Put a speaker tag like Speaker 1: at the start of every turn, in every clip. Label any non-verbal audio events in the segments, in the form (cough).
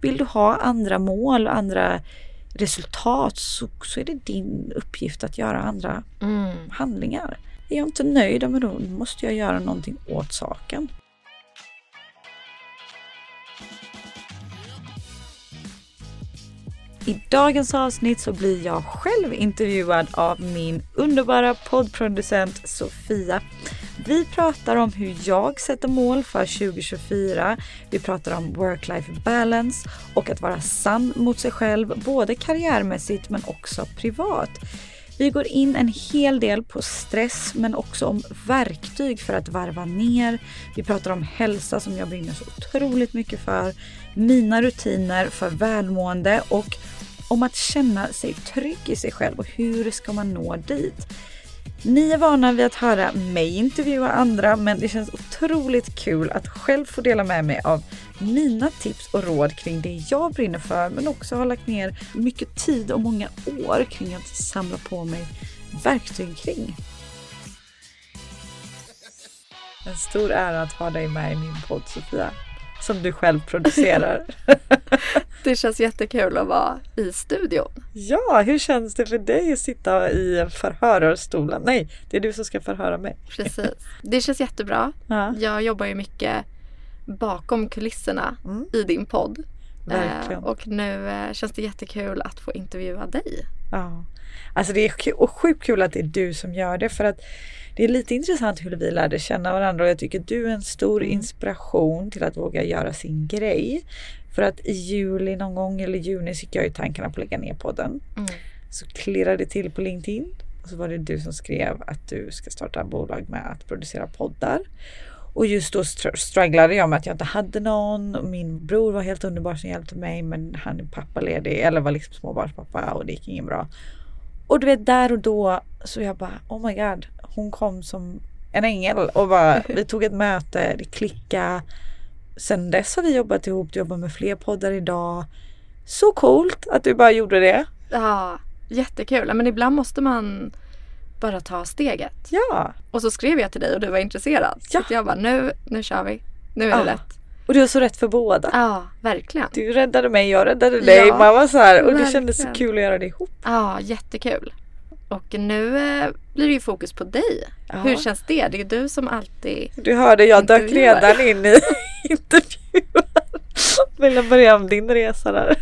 Speaker 1: Vill du ha andra mål och andra resultat så, så är det din uppgift att göra andra
Speaker 2: Mm.
Speaker 1: handlingar. Är jag inte nöjd, men då måste jag göra någonting åt saken. I dagens avsnitt så blir jag själv intervjuad av min underbara poddproducent Sofia. Vi pratar om hur jag sätter mål för 2024. Vi pratar om work-life balance och att vara sann mot sig själv, både karriärmässigt men också privat. Vi går in en hel del på stress men också om verktyg för att varva ner. Vi pratar om hälsa som jag brinner så otroligt mycket för. Mina rutiner för välmående och om att känna sig trygg i sig själv och hur ska man nå dit. Ni är vana vid att höra mig intervjua andra men det känns otroligt kul att själv få dela med mig av mina tips och råd kring det jag brinner för men också har lagt ner mycket tid och många år kring att samla på mig verktyg kring. En stor ära att ha dig med i min podd Sofia. Som du själv producerar. (laughs)
Speaker 2: Det känns jättekul att vara i studion.
Speaker 1: ja, hur känns det för dig att sitta i förhörarstolen? Nej, det är du som ska förhöra mig.
Speaker 2: Precis. Det känns jättebra.
Speaker 1: Ja,
Speaker 2: Jag jobbar ju mycket bakom kulisserna
Speaker 1: Mm.
Speaker 2: i din podd.
Speaker 1: verkligen.
Speaker 2: Eh, och nu eh, känns det jättekul att få intervjua dig.
Speaker 1: Ja. Alltså det är sjukt kul att det är du som gör det för att det är lite intressant hur vi lärde känna varandra och jag tycker du är en stor inspiration till att våga göra sin grej. För att i juli någon gång eller juni så gick jag i tankarna på att lägga ner podden.
Speaker 2: Mm.
Speaker 1: Så klirrade det till på LinkedIn och så var det du som skrev att du ska starta bolag med att producera poddar. Och just då str- strugglade jag med att jag inte hade någon. Och min bror var helt underbar som hjälpte mig men han är pappaledig eller var liksom småbarnspappa och det gick inget bra. Och du vet där och då så jag bara oh my god. Hon kom som en ängel och bara (laughs) vi tog ett möte, det klickade. Sen dess har vi jobbat ihop, du jobbar med fler poddar idag. Så coolt att du bara gjorde det.
Speaker 2: Ja, jättekul. Men ibland måste man bara ta steget.
Speaker 1: Ja,
Speaker 2: Och så skrev jag till dig och du var intresserad.
Speaker 1: Ja.
Speaker 2: Så jag bara, nu, nu kör vi. Nu är det
Speaker 1: Ja.
Speaker 2: lätt.
Speaker 1: Och du har så rätt för båda.
Speaker 2: Ja, verkligen.
Speaker 1: Du räddade mig, jag räddade dig.
Speaker 2: Ja,
Speaker 1: Man var så här, och det kändes så
Speaker 2: verkligen.
Speaker 1: kul att göra det ihop.
Speaker 2: Ja, jättekul. Och nu eh, blir det ju fokus på dig.
Speaker 1: Ja.
Speaker 2: Hur känns det? Det är du som alltid...
Speaker 1: Du hörde, jag dök redan in i (laughs) intervjun. Vill jag börja om din resa där?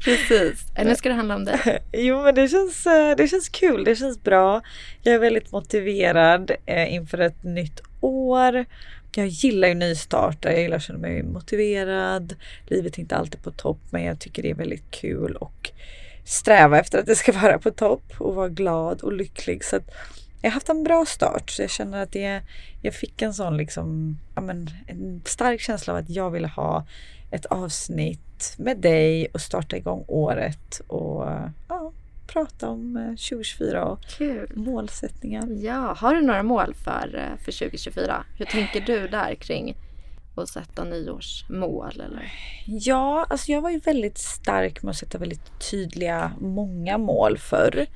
Speaker 2: Precis. Nu ska det handla om dig. (laughs)
Speaker 1: Jo men det känns, eh, det känns kul, det känns bra. Jag är väldigt motiverad eh, inför ett nytt år. Jag gillar ju nystarter, jag gillar att känna mig motiverad. Livet är inte alltid på topp men jag tycker det är väldigt kul och sträva efter att det ska (laughs) vara på topp och vara glad och lycklig. Så att jag har haft en bra start så jag känner att det, jag fick en sån liksom, ja men en stark känsla av att jag ville ha ett avsnitt med dig och starta igång året och ja, prata om eh, 2024 och
Speaker 2: Kul.
Speaker 1: målsättningar.
Speaker 2: Ja, har du några mål för, eh, för 2024? Hur tänker du där kring och sätta nyårsmål? Eller?
Speaker 1: Ja, alltså jag var ju väldigt stark med att sätta väldigt tydliga, många mål förr.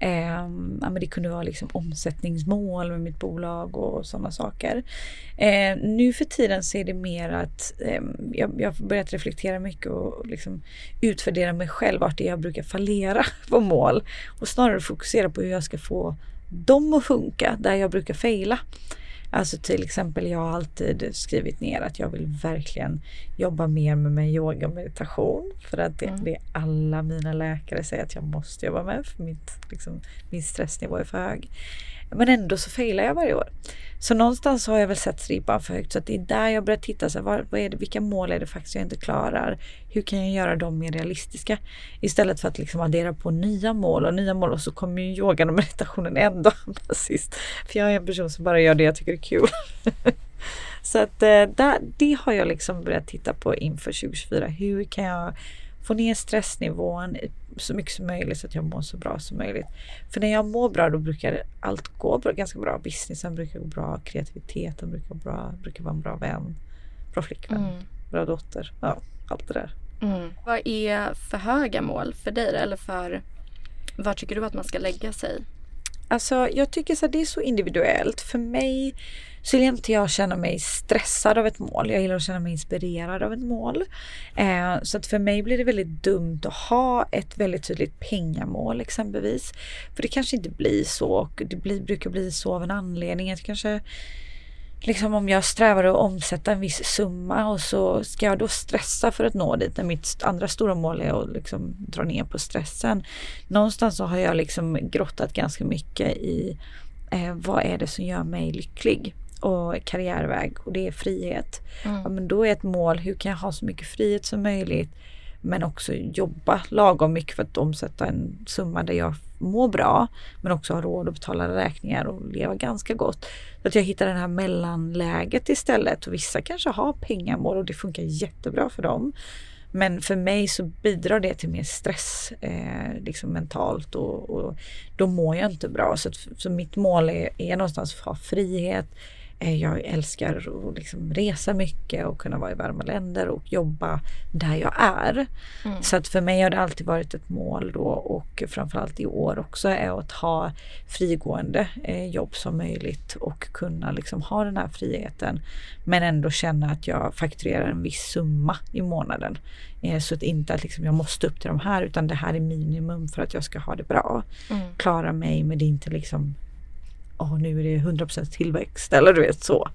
Speaker 1: Eh, ja, men det kunde vara liksom omsättningsmål med mitt bolag och sådana saker. Eh, nu för tiden så är det mer att eh, jag, jag har börjat reflektera mycket och liksom utvärdera mig själv, vart det jag brukar fallera (laughs) på mål. Och snarare fokusera på hur jag ska få dem att funka, där jag brukar fejla. Alltså till exempel, jag har alltid skrivit ner att jag vill verkligen jobba mer med mig yoga och meditation. För att det,
Speaker 2: Mm.
Speaker 1: det alla mina läkare säger att jag måste jobba med för mitt, liksom, min stressnivå är för hög. Men ändå så failar jag varje år. Så någonstans har jag väl sett ribban för högt. Så att det är där jag börjar titta. Så här, vad, vad är det, vilka mål är det faktiskt jag inte klarar? Hur kan jag göra dem mer realistiska? Istället för att liksom addera på nya mål och nya mål. Och så kommer ju yogan och meditationen ändå (laughs) hamna sist. För jag är en person som bara gör det jag tycker är kul. (laughs) Så att eh, där, det har jag liksom börjat titta på inför 2024. Hur kan jag få ner stressnivån så mycket som möjligt så att jag mår så bra som möjligt. För när jag mår bra då brukar allt gå bra, ganska bra. Businessen brukar gå bra, kreativiteten brukar, bra, brukar vara en bra vän, bra flickvän, mm. bra dotter. Ja, allt det där.
Speaker 2: Mm. Vad är för höga mål för dig eller för var tycker du att man ska lägga sig?
Speaker 1: Alltså jag tycker att det är så individuellt. För mig så gillar inte jag att känna mig stressad av ett mål. Jag gillar att känna mig inspirerad av ett mål. Eh, så att för mig blir det väldigt dumt att ha ett väldigt tydligt pengamål exempelvis. För det kanske inte blir så och det blir, brukar bli så av en anledning. Att kanske liksom om jag strävar att omsätta en viss summa och så ska jag då stressa för att nå dit när mitt andra stora mål är att liksom dra ner på stressen. Någonstans så har jag liksom grottat ganska mycket i eh, vad är det som gör mig lycklig och karriärväg och det är frihet. Mm. Ja, men då är ett mål, hur kan jag ha så mycket frihet som möjligt men också jobba lagom mycket för att omsätta en summa där jag mår bra men också har råd att betala räkningar och leva ganska gott. Så att jag hittar det här mellanläget istället och vissa kanske har pengamål och det funkar jättebra för dem. Men för mig så bidrar det till mer stress eh, liksom mentalt och, och, då mår jag inte bra. Så, att, så mitt mål är, är någonstans att ha frihet, jag älskar att liksom resa mycket och kunna vara i varma länder och jobba där jag är. Mm. Så att för mig har det alltid varit ett mål då och framförallt i år också är att ha frigående eh, jobb som möjligt och kunna liksom ha den här friheten. Men ändå känna att jag fakturerar en viss summa i månaden. Eh, så att inte att liksom jag måste upp till de här utan det här är minimum för att jag ska ha det bra. Mm. Klara mig men det är inte liksom oh, nu är det 100% tillväxt eller du vet så.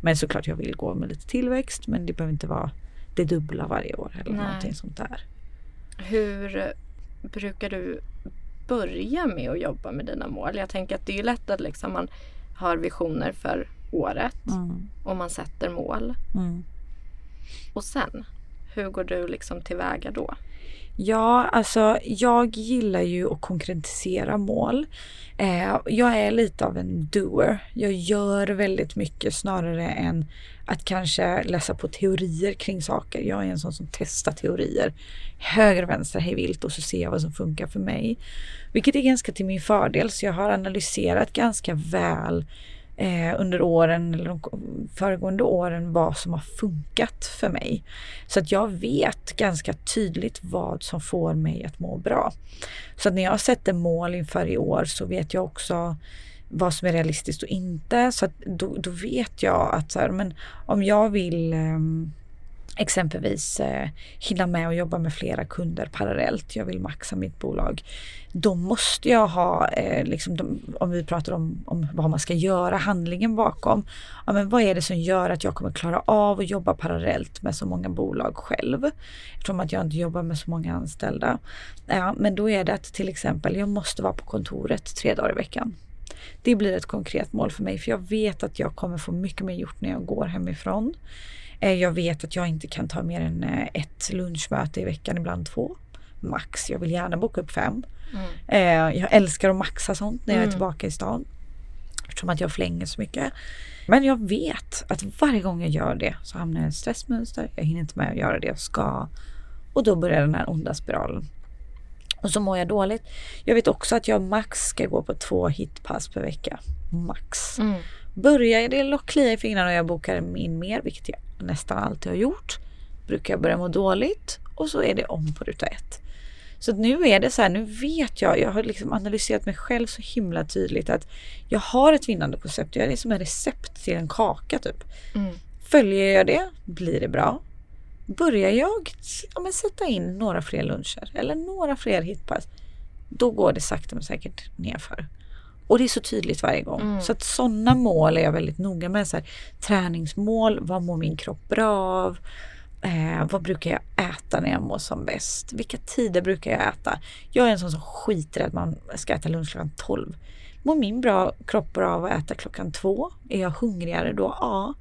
Speaker 1: Men såklart jag vill gå med lite tillväxt men det behöver inte vara det dubbla varje år eller Nej. någonting sånt där.
Speaker 2: Hur brukar du börja med att jobba med dina mål? Jag tänker att det är lätt att liksom man har visioner för året mm. och man sätter mål. Mm. Och sen, hur går du liksom tillväga då?
Speaker 1: Ja, alltså jag gillar ju att konkretisera mål. Eh, jag är lite av en doer. Jag gör väldigt mycket snarare än att kanske läsa på teorier kring saker. Jag är en sån som testar teorier. Höger, och vänster, hej vilt och så ser jag vad som funkar för mig. Vilket är ganska till min fördel så jag har analyserat ganska väl eh, under åren eller de föregående åren vad som har funkat för mig. Så att jag vet ganska tydligt vad som får mig att må bra. Så att när jag sätter mål inför i år så vet jag också vad som är realistiskt och inte. Så att då, då vet jag att så här, men om jag vill eh, exempelvis eh, hinna med att jobba med flera kunder parallellt. Jag vill maxa mitt bolag. Då måste jag ha, eh, liksom de, om vi pratar om, om vad man ska göra, handlingen bakom. Ja, men vad är det som gör att jag kommer klara av att jobba parallellt med så många bolag själv? Eftersom att jag inte jobbar med så många anställda. Ja, men då är det att till exempel jag måste vara på kontoret tre dagar i veckan. Det blir ett konkret mål för mig för jag vet att jag kommer få mycket mer gjort när jag går hemifrån. Eh, jag vet att jag inte kan ta mer än eh, ett lunchmöte i veckan, ibland två. Max. Jag vill gärna boka upp fem. Mm. Eh, jag älskar att maxa sånt när jag är mm. tillbaka i stan. Eftersom att jag flänger så mycket. Men jag vet att varje gång jag gör det så hamnar jag i ett stressmönster. Jag hinner inte med att göra det jag ska. Och då börjar den här onda spiralen. Och så mår jag dåligt. Jag vet också att jag max ska gå på två hitpass per vecka. Max. Mm. Börjar det klia i fingrarna och jag bokar in mer, vilket jag nästan alltid har gjort, brukar jag börja må dåligt och så är det om på ruta ett. Så nu är det så här, nu vet jag, jag har liksom analyserat mig själv så himla tydligt att jag har ett vinnande koncept. Jag är som en recept till en kaka typ. Mm. Följer jag det blir det bra. Börjar jag ja, men sätta in några fler luncher eller några fler hitpass, då går det sakta men säkert nerför. Och det är så tydligt varje gång. Mm. Så att sådana mål är jag väldigt noga med. Så här, träningsmål, vad mår min kropp bra av? Eh, vad brukar jag äta när jag mår som bäst? Vilka tider brukar jag äta? Jag är en sån som skiter i att man ska äta lunch klockan 12. Mår min bra kropp bra av att äta klockan två? Är jag hungrigare då? Ja.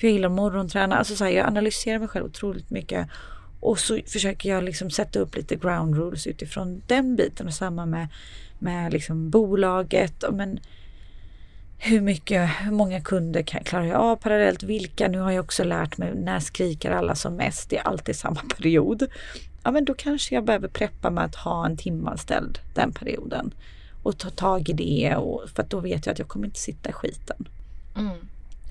Speaker 1: För jag gillar morgonträna. Alltså så här, jag analyserar mig själv otroligt mycket. Och så försöker jag liksom sätta upp lite ground rules utifrån den biten och samma med med liksom bolaget. Men hur mycket, hur många kunder kan, klarar jag av parallellt? Vilka? Nu har jag också lärt mig när skriker alla som mest? Det är alltid samma (laughs) period. Ja men då kanske jag behöver preppa med att ha en timanställd den perioden. Och ta tag i det och, för att då vet jag att jag kommer inte sitta i skiten.
Speaker 2: Mm.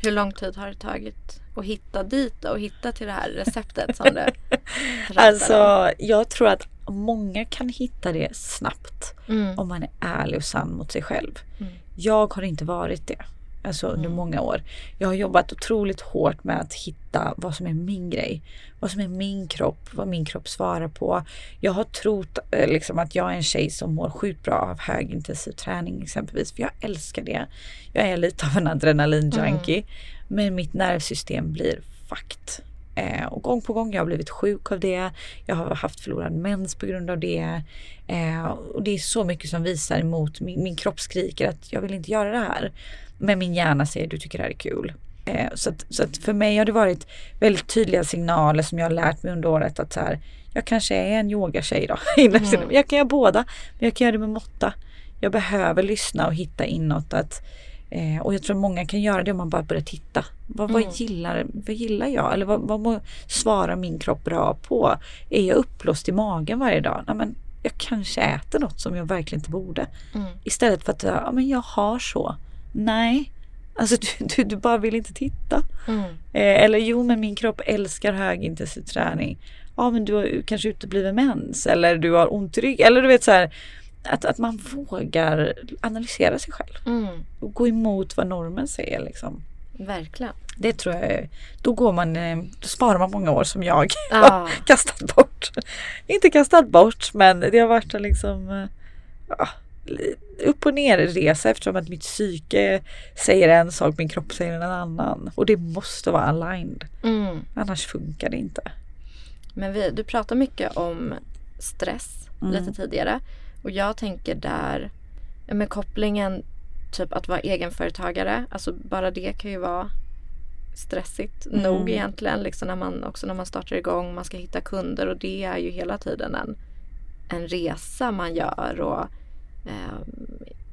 Speaker 2: Hur lång tid har det tagit att hitta dit och hitta till det här receptet som du (laughs)
Speaker 1: Alltså jag tror att många kan hitta det snabbt mm. om man är ärlig och sann mot sig själv. Mm. Jag har inte varit det. Alltså under mm. många år. Jag har jobbat otroligt hårt med att hitta vad som är min grej. Vad som är min kropp, vad min kropp svarar på. Jag har trott eh, liksom, att jag är en tjej som mår sjukt bra av högintensiv träning exempelvis. För jag älskar det. Jag är lite av en adrenalinjunkie. Mm. Men mitt nervsystem blir fucked. Eh, och gång på gång jag har blivit sjuk av det. Jag har haft förlorad mens på grund av det. Eh, och det är så mycket som visar emot. Min, min kropp skriker att jag vill inte göra det här. Men min hjärna säger du tycker det här är kul. Eh, så, att, så att för mig har det varit väldigt tydliga signaler som jag har lärt mig under året att så här, jag kanske är en yogatjej då. (laughs) Mm. Jag kan göra båda, men jag kan göra det med måtta. Jag behöver lyssna och hitta inåt att Eh, och jag tror många kan göra det om man bara börjar titta. Vad, mm. vad, gillar, vad gillar jag? Eller vad, vad svarar min kropp bra på? Är jag uppblåst i magen varje dag? Nej, men jag kanske äter något som jag verkligen inte borde. Mm. Istället för att ja, men jag har så. Nej, alltså du, du, du bara vill inte titta. Mm. Eh, eller jo, men min kropp älskar högintensiv träning. Ja, men du har kanske utebliven mens eller du har ont i ryggen. Eller du vet så här att, att man vågar analysera sig själv. Mm. Och gå emot vad normen säger. Liksom.
Speaker 2: Verkligen.
Speaker 1: Det tror jag, då går man, eh, då sparar man många år som jag ah. (laughs) kastat bort. Inte kastat bort men det har varit liksom eh, ja, upp och ner resa eftersom att mitt psyke säger en sak, min kropp säger en annan. Och det måste vara aligned. Mm. Annars funkar det inte.
Speaker 2: Men vi, du pratar mycket om stress mm. lite tidigare. Och jag tänker där med kopplingen typ att vara egenföretagare. Alltså bara det kan ju vara stressigt mm. nog egentligen. Liksom när man, också när man startar igång, man ska hitta kunder och det är ju hela tiden en, en resa man gör. Och Ehm,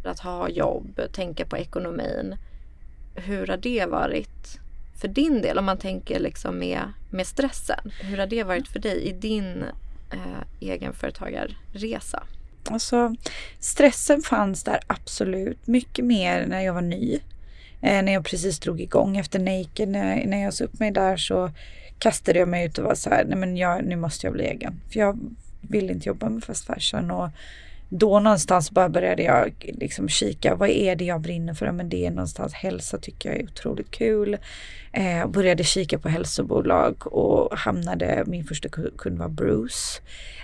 Speaker 2: att ha jobb, tänka på ekonomin. Hur har det varit för din del? Om man tänker liksom med, med stressen. Hur har det varit för dig i din eh, egenföretagarresa?
Speaker 1: Alltså stressen fanns där absolut. Mycket mer när jag var ny. Eh, när jag precis drog igång efter Naked. När, när jag sa upp mig där så kastade jag mig ut och var så här, nej men jag, nu måste jag bli egen. För jag vill inte jobba med fast fashion och då någonstans bara började jag liksom kika, vad är det jag brinner för? Men det är någonstans hälsa tycker jag är otroligt kul. Eh, började kika på hälsobolag och hamnade, min första kund var Bruce.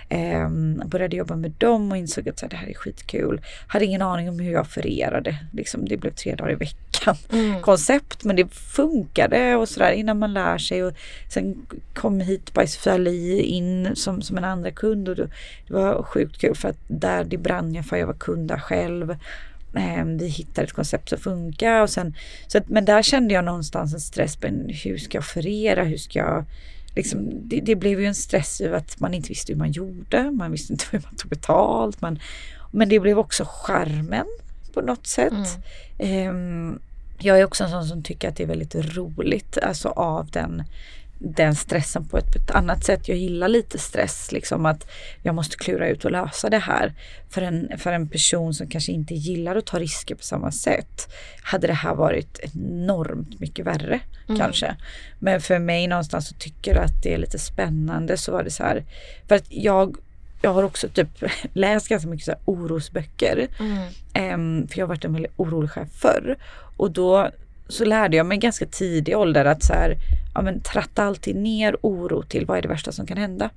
Speaker 1: Eh, började jobba med dem och insåg att så här, det här är skitkul. Hade ingen aning om hur jag offererade. Liksom, det blev tre dagar i veckan mm. koncept men det funkade och sådär innan man lär sig. Och sen kom hit by Sofia in som, som en andra kund och det, det var sjukt kul för att där det brann jag för jag var kund där själv. Ehm, vi hittade ett koncept som funkar och sen så att, men där kände jag någonstans en stress. Men hur ska jag offerera? Hur ska jag Liksom, det, det, blev ju en stress över att man inte visste hur man gjorde. Man visste inte (laughs) hur man tog betalt. Man, men det blev också charmen på något sätt. Mm. Um, jag är också en sån som tycker att det är väldigt roligt, alltså av den den stressen på ett, på ett, annat sätt. Jag gillar lite stress, liksom att jag måste klura ut och lösa det här. För en, för en person som kanske inte gillar att ta risker på samma sätt hade det här varit enormt mycket värre mm. kanske. Men för mig någonstans så tycker jag att det är lite spännande så var det så här. För att jag jag har också typ (laughs) läst ganska mycket så orosböcker. Mm. Um, för jag har varit en väldigt orolig chef förr. Och då så lärde jag mig ganska tidig ålder att så här, ja men tratta alltid ner oro till vad är det värsta som kan hända.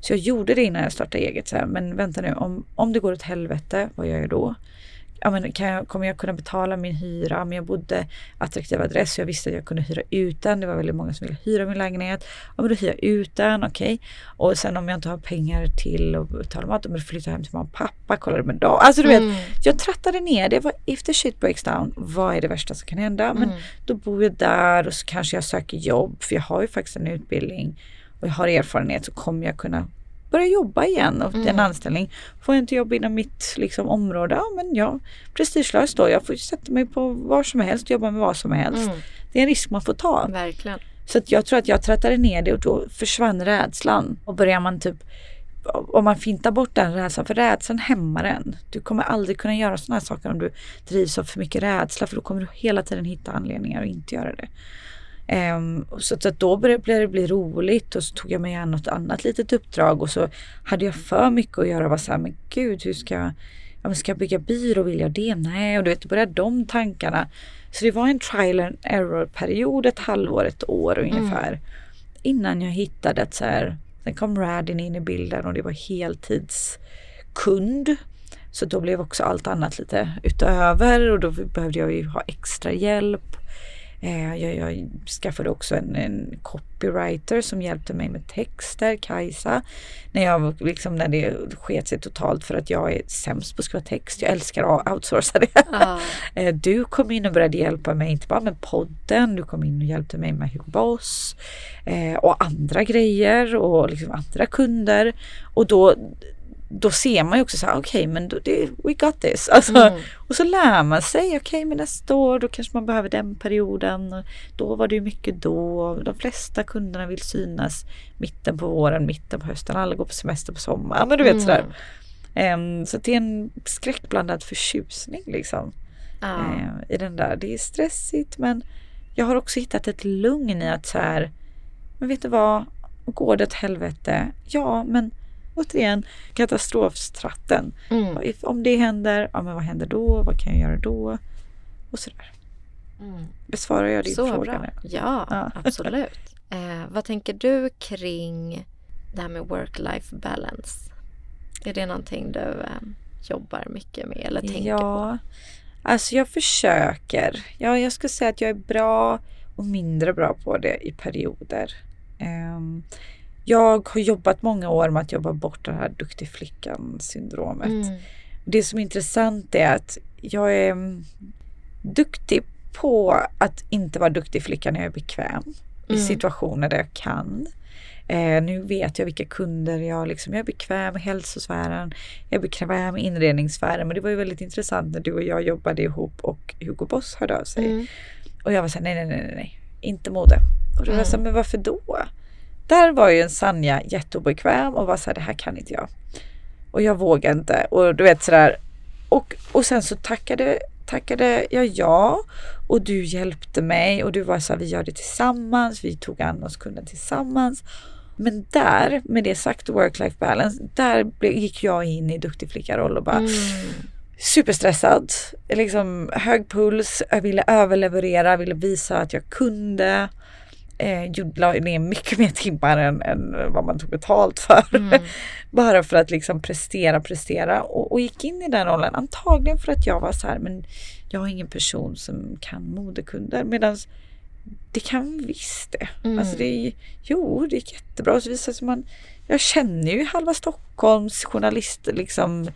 Speaker 1: Så jag gjorde det innan jag startade eget. Så här, men vänta nu, om, om det går åt helvete, vad gör jag då? Ja, men kan jag, kommer jag kunna betala min hyra? Men jag bodde attraktiv adress så jag visste att jag kunde hyra ut den. Det var väldigt många som ville hyra min lägenhet. Ja, men då hyr jag ut den, okej. Okay. Och sen om jag inte har pengar till att betala mat, då flyttar jag hem till mamma och pappa, kollar med dem. Alltså du mm. vet, jag trattade ner det. Var, if the shit breaks down, vad är det värsta som kan hända? Men mm. då bor jag där och så kanske jag söker jobb, för jag har ju faktiskt en utbildning och jag har erfarenhet så kommer jag kunna börja jobba igen och mm. en anställning. Får jag inte jobb inom mitt liksom, område, ja men ja, prestigelöst då. Jag får sätta mig på var som helst, jobba med vad som helst. Mm. Det är en risk man får ta.
Speaker 2: Verkligen.
Speaker 1: Så att jag tror att jag trattade ner det och då försvann rädslan. Och börjar man typ om man fintar bort den rädslan, för rädslan hämmar en. Du kommer aldrig kunna göra sådana här saker om du drivs av för mycket rädsla för då kommer du hela tiden hitta anledningar att inte göra det. Um, så att då började det bli roligt och så tog jag mig an något annat litet uppdrag och så hade jag för mycket att göra och var så här, men gud hur ska jag, ja, ska jag bygga byrå, vill jag det? Nej, och du vet, det började de tankarna. Så det var en trial and error period, ett halvår, ett år ungefär. Mm. Innan jag hittade att så här, sen kom Radin in i bilden och det var heltidskund. Så då blev också allt annat lite utöver och då behövde jag ju ha extra hjälp. Eh, jag, jag skaffade också en, en, copywriter som hjälpte mig med texter, Kajsa. När, jag, liksom, när det sket sig totalt för att jag är sämst på att skriva text. Jag älskar att outsourca det. Ah. (laughs) Du kom in och började hjälpa mig, inte bara med podden, du kom in och hjälpte mig med Hugo Boss eh, och andra grejer och liksom andra kunder. Och då då ser man ju också så här, okej okay, men då, det, we got this. (laughs) Alltså, mm. Och så lär man sig, okej okay, men nästa år då kanske man behöver den perioden. Då var det ju mycket då. De flesta kunderna vill synas mitten på våren, mitten på hösten. Alla går på semester på sommaren. Men du vet mm. sådär. Um, så det är en skräckblandad förtjusning liksom. Ah. Uh, I den där. Det är stressigt men jag har också hittat ett lugn i att så här, men vet du vad, går det åt helvete? Ja men återigen katastrofstratten. Mm. Om det händer, ja men vad händer då? Vad kan jag göra då? Och sådär. Mm. Besvarar jag din Så fråga? Bra.
Speaker 2: Ja, ja. absolut. (laughs) Eh, vad tänker du kring det här med work-life balance? Är det någonting du eh, jobbar mycket med eller tänker ja, på?
Speaker 1: Alltså jag försöker. Ja, jag skulle säga att jag är bra och mindre bra på det i perioder. Um, jag har jobbat många år med att jobba bort det här duktig flickan syndromet. Mm. Det som är intressant är att jag är mm, duktig på att inte vara duktig flicka när jag är bekväm mm. i situationer där jag kan. Eh, nu vet jag vilka kunder jag liksom, jag är bekväm i hälsosfären, jag är bekväm i inredningssfären. Men det var ju väldigt intressant när du och jag jobbade ihop och Hugo Boss hörde av sig. Mm. Och jag var såhär, nej, nej, nej, nej, inte mode. Och då var jag såhär, men varför då? Där var ju en Sanja jätteobekväm och var så här, det här kan inte jag. Och jag vågar inte och du vet sådär. Och, och sen så tackade, tackade jag ja och du hjälpte mig och du var så här, vi gör det tillsammans, vi tog an oss kunden tillsammans. Men där, med det sagt, work-life balance, där gick jag in i duktig flicka-roll och bara mm. superstressad, liksom hög puls, jag ville överleverera, ville visa att jag kunde eh, gjorde ner mycket mer timmar än, än, vad man tog betalt för. Mm. (laughs) Bara för att liksom prestera, prestera och, och, gick in i den rollen. Antagligen för att jag var så här, men jag har ingen person som kan modekunder. Medan det kan visst det. Mm. Alltså det är, jo, det är jättebra. Så visar sig man, jag känner ju halva Stockholms journalister liksom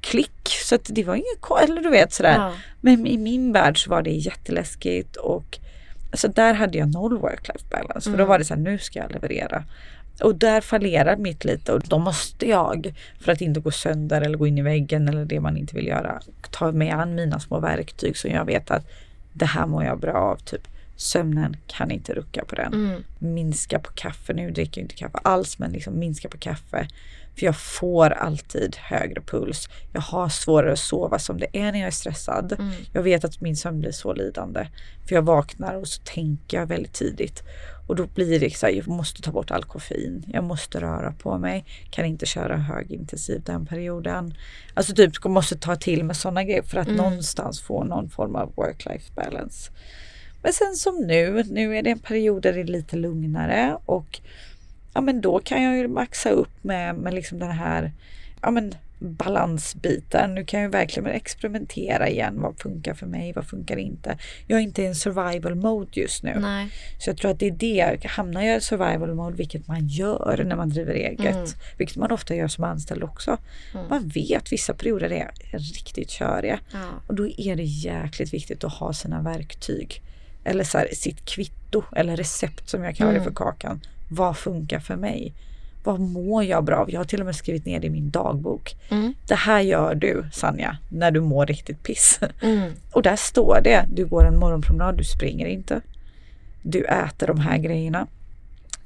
Speaker 1: klick. Så att det var inget, eller du vet sådär. Ja. Men i min värld så var det jätteläskigt och så där hade jag noll work-life balance. För då var det så här, nu ska jag leverera. Och där fallerar mitt lite och då måste jag, för att inte gå sönder eller gå in i väggen eller det man inte vill göra, ta med an mina små verktyg så jag vet att det här mår jag bra av. Typ sömnen, kan inte rucka på den. Mm. Minska på kaffe, nu dricker jag inte kaffe alls men liksom minska på kaffe. För jag får alltid högre puls. Jag har svårare att sova som det är när jag är stressad. Mm. Jag vet att min sömn blir så lidande. För jag vaknar och så tänker jag väldigt tidigt. Och då blir det så här, jag måste ta bort all koffein. Jag måste röra på mig. Kan inte köra högintensivt den perioden. Alltså typ måste ta till med sådana grejer för att mm. någonstans få någon form av work-life balance. Men sen som nu, nu är det en period där det är lite lugnare och ja men då kan jag ju maxa upp med, med liksom den här ja men balansbiten. Nu kan jag verkligen experimentera igen. Vad funkar för mig? Vad funkar inte? Jag är inte i en survival mode just nu.
Speaker 2: Nej.
Speaker 1: Så jag tror att det är det. Hamnar jag i survival mode, vilket man gör när man driver eget, mm. vilket man ofta gör som anställd också. Mm. Man vet vissa perioder är riktigt köriga ja. och då är det jäkligt viktigt att ha sina verktyg eller så här, sitt kvitto eller recept som jag kallar det för mm. kakan vad funkar för mig? vad mår jag bra av? Jag har till och med skrivit ner det i min dagbok. Mm. Det här gör du Sanja när du mår riktigt piss. Mm. Och där står det, du går en morgonpromenad, du springer inte. Du äter de här grejerna.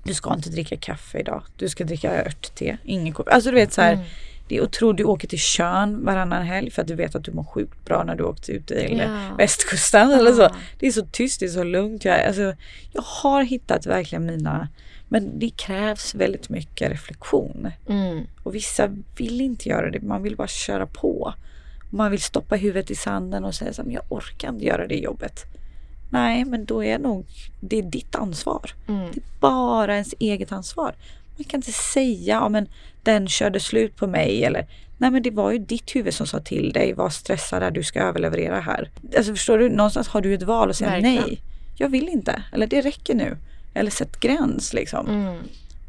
Speaker 1: Du ska inte dricka kaffe idag. Du ska dricka örtte, ingen koffein. Alltså du vet så här. Mm. Det är otroligt, du åker till Tjörn varannan helg för att du vet att du mår sjukt bra när du åkt ut till ja. västkusten eller så. Det är så tyst, det är så lugnt. Jag, alltså, jag har hittat verkligen mina men det krävs väldigt mycket reflektion. Mm. Och vissa vill inte göra det, man vill bara köra på. Man vill stoppa huvudet i sanden och säga att jag orkar inte göra det jobbet. Nej, men då är nog det är ditt ansvar. Mm. Det är bara ens eget ansvar. Man kan inte säga, ja men den körde slut på mig eller nej men det var ju ditt huvud som sa till dig, var stressad, du ska överleverera här. Alltså förstår du, någonstans har du ett val och säga Verkligen. nej. Jag vill inte, eller det räcker nu. Eller sätt gräns liksom. Mm.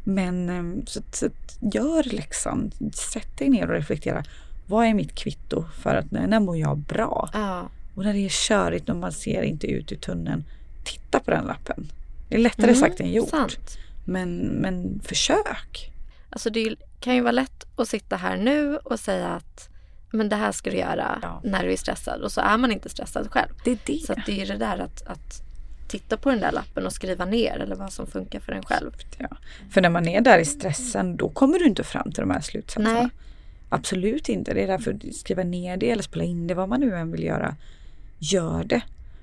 Speaker 1: Men ehm, så, så, gör läxan. Sätt dig ner och reflektera. Vad är mitt kvitto för att när, när mår jag bra? Ja. Och när det är körigt och man ser inte ut ur tunneln. Titta på den lappen. Det är lättare mm, sagt än gjort. Sant. Men, men försök.
Speaker 2: Alltså det kan ju vara lätt att sitta här nu och säga att men det här ska du göra ja. när du är stressad och så är man inte stressad själv.
Speaker 1: Det är det.
Speaker 2: Så det är det där att, att titta på den där lappen och skriva ner eller vad som funkar för en själv.
Speaker 1: Ja. För när man är där i stressen då kommer du inte fram till de här slutsatserna. Nej. Absolut inte. Det är därför skriva ner det eller spela in det, vad man nu än vill göra. Gör det.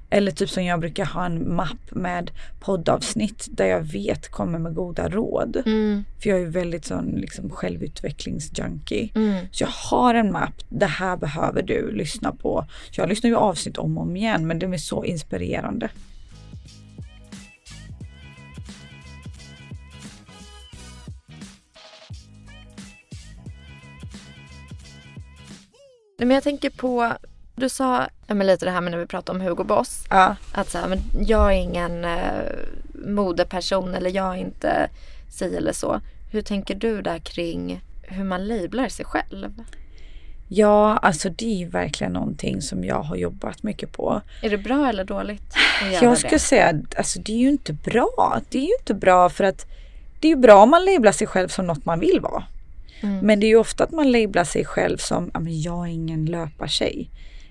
Speaker 1: Eller typ som jag brukar ha en mapp med poddavsnitt där jag vet kommer med goda råd. Mm. För jag är väldigt sån liksom självutvecklingsjunkie. Mm. Så jag har en mapp, det här behöver du lyssna på. Jag lyssnar ju avsnitt om och om igen men de är så inspirerande.
Speaker 2: men jag tänker på, du sa men lite det här med när vi pratade om Hugo Boss. Ja. Att så här, men jag är ingen eh, modeperson eller jag är inte si eller så. Hur tänker du där kring hur man lablar sig själv?
Speaker 1: Ja, alltså det är ju verkligen någonting som jag har jobbat mycket på.
Speaker 2: Är det bra eller dåligt? (sighs)
Speaker 1: Jag skulle det? säga att alltså, det är ju inte bra. Det är ju inte bra för att det är ju bra om man lablar sig själv som något man vill vara. Mm. Men det är ju ofta att man lablar sig själv som jag är ingen löpartjej.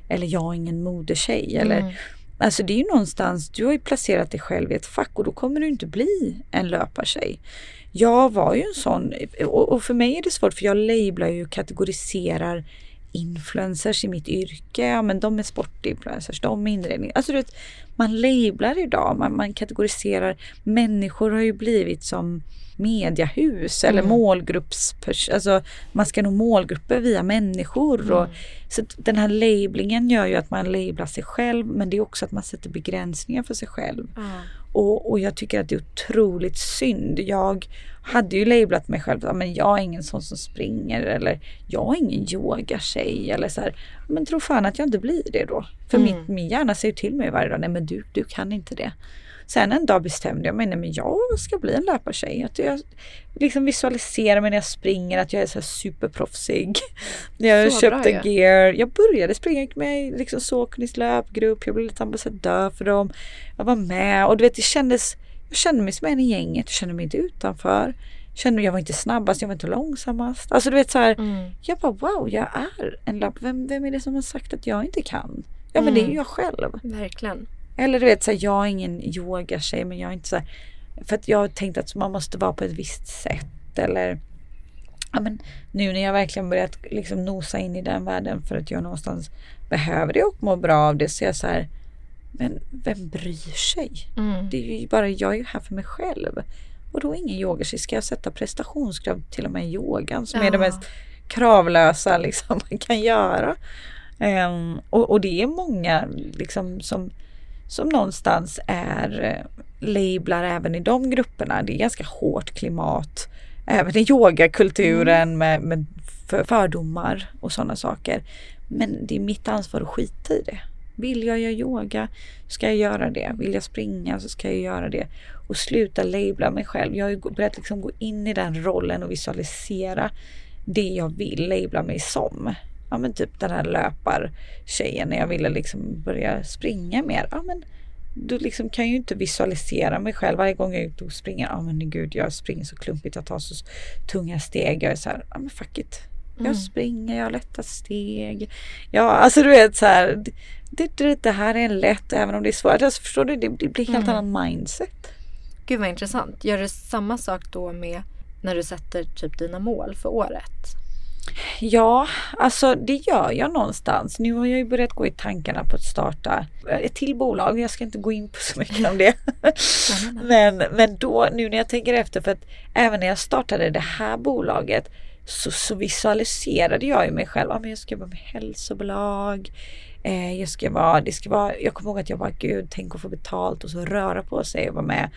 Speaker 1: Eller jag är ingen modetjej. Mm. Eller, alltså det är ju någonstans, du har ju placerat dig själv i ett fack och då kommer du inte bli en löpartjej. Jag var ju en sån och, för mig är det svårt för jag lablar ju och kategoriserar influencers i mitt yrke. Ja, men de är sportinfluencers, de är inredning. Alltså du vet, man lablar idag, man, man kategoriserar. Människor har ju blivit som mediahus eller mm. målgrupps... Alltså man ska nå målgrupper via människor. Mm. Och, så den här lablingen gör ju att man lablar sig själv men det är också att man sätter begränsningar för sig själv. Mm. Och, och jag tycker att det är otroligt synd. Jag hade ju lablat mig själv, men jag är ingen sån som springer eller jag är ingen yogatjej eller så här. Men tro fan att jag inte blir det då. För mm. min, min hjärna säger till mig varje dag, nej men du, du kan inte det. Sen en dag bestämde jag mig, nej men jag ska bli en löpartjej. Att jag liksom visualiserar mig när jag springer, att jag är så superproffsig. (laughs) Jag så köpte bra, ja. gear. Jag började springa med liksom Såknis löpgrupp, jag blev lite ambassadör för dem. Jag var med och du vet det kändes, jag kände mig som en i gänget, jag kände mig inte utanför. Kände, jag var inte snabbast, jag var inte långsammast. Alltså du vet så här, mm. jag bara wow, jag är en löpare. Vem, vem är det som har sagt att jag inte kan? Ja men mm. det är ju mm. jag själv.
Speaker 2: Verkligen.
Speaker 1: Eller du vet, så här, jag är ingen yogatjej men jag är inte så här, För att jag har tänkt att man måste vara på ett visst sätt eller ja, men nu när jag verkligen börjat liksom nosa in i den världen för att jag någonstans behöver det och mår bra av det så är jag så här men vem bryr sig? Mm. Det är ju bara, jag är ju här för mig själv. Och då ingen yogatjej. Ska jag sätta prestationskrav till och med i yogan som ja. är det mest kravlösa (laughs) liksom, man kan göra. Um, och, och, det är många liksom som som någonstans är eh, lablar även i de grupperna. Det är ganska hårt klimat. Även i yogakulturen mm. med, med fördomar och sådana saker. Men det är mitt ansvar att skita i det. Vill jag göra yoga ska jag göra det. Vill jag springa så ska jag göra det. Och sluta labla mig själv. Jag har börjat liksom gå in i den rollen och visualisera det jag vill labla mig som. Ja men typ den här löpartjejen när jag ville liksom börja springa mer. Ja men då liksom kan jag ju inte visualisera mig själv varje gång jag är ute och springer. Ja men gud jag springer så klumpigt, jag tar så tunga steg. Jag är så här, ja men fuck it. Jag mm. springer, jag har lätta steg. Ja alltså du vet så här. Det, det, det här är lätt även om det är svårt. Alltså, förstår du? Det, det blir helt mm. annan mindset.
Speaker 2: Gud vad intressant. Gör du samma sak då med när du sätter typ dina mål för året?
Speaker 1: Ja, alltså det gör jag någonstans. Nu har jag ju börjat gå i tankarna på att starta ett till bolag. Jag ska inte gå in på så mycket om det. (laughs) men, men då, nu när jag tänker efter, för att även när jag startade det här bolaget så, så visualiserade jag ju mig själv. Ja, men jag ska jobba med hälsobolag. Eh, jag ska vara, det ska vara, jag kommer ihåg att jag bara, gud, tänk att få betalt och så röra på sig och vara med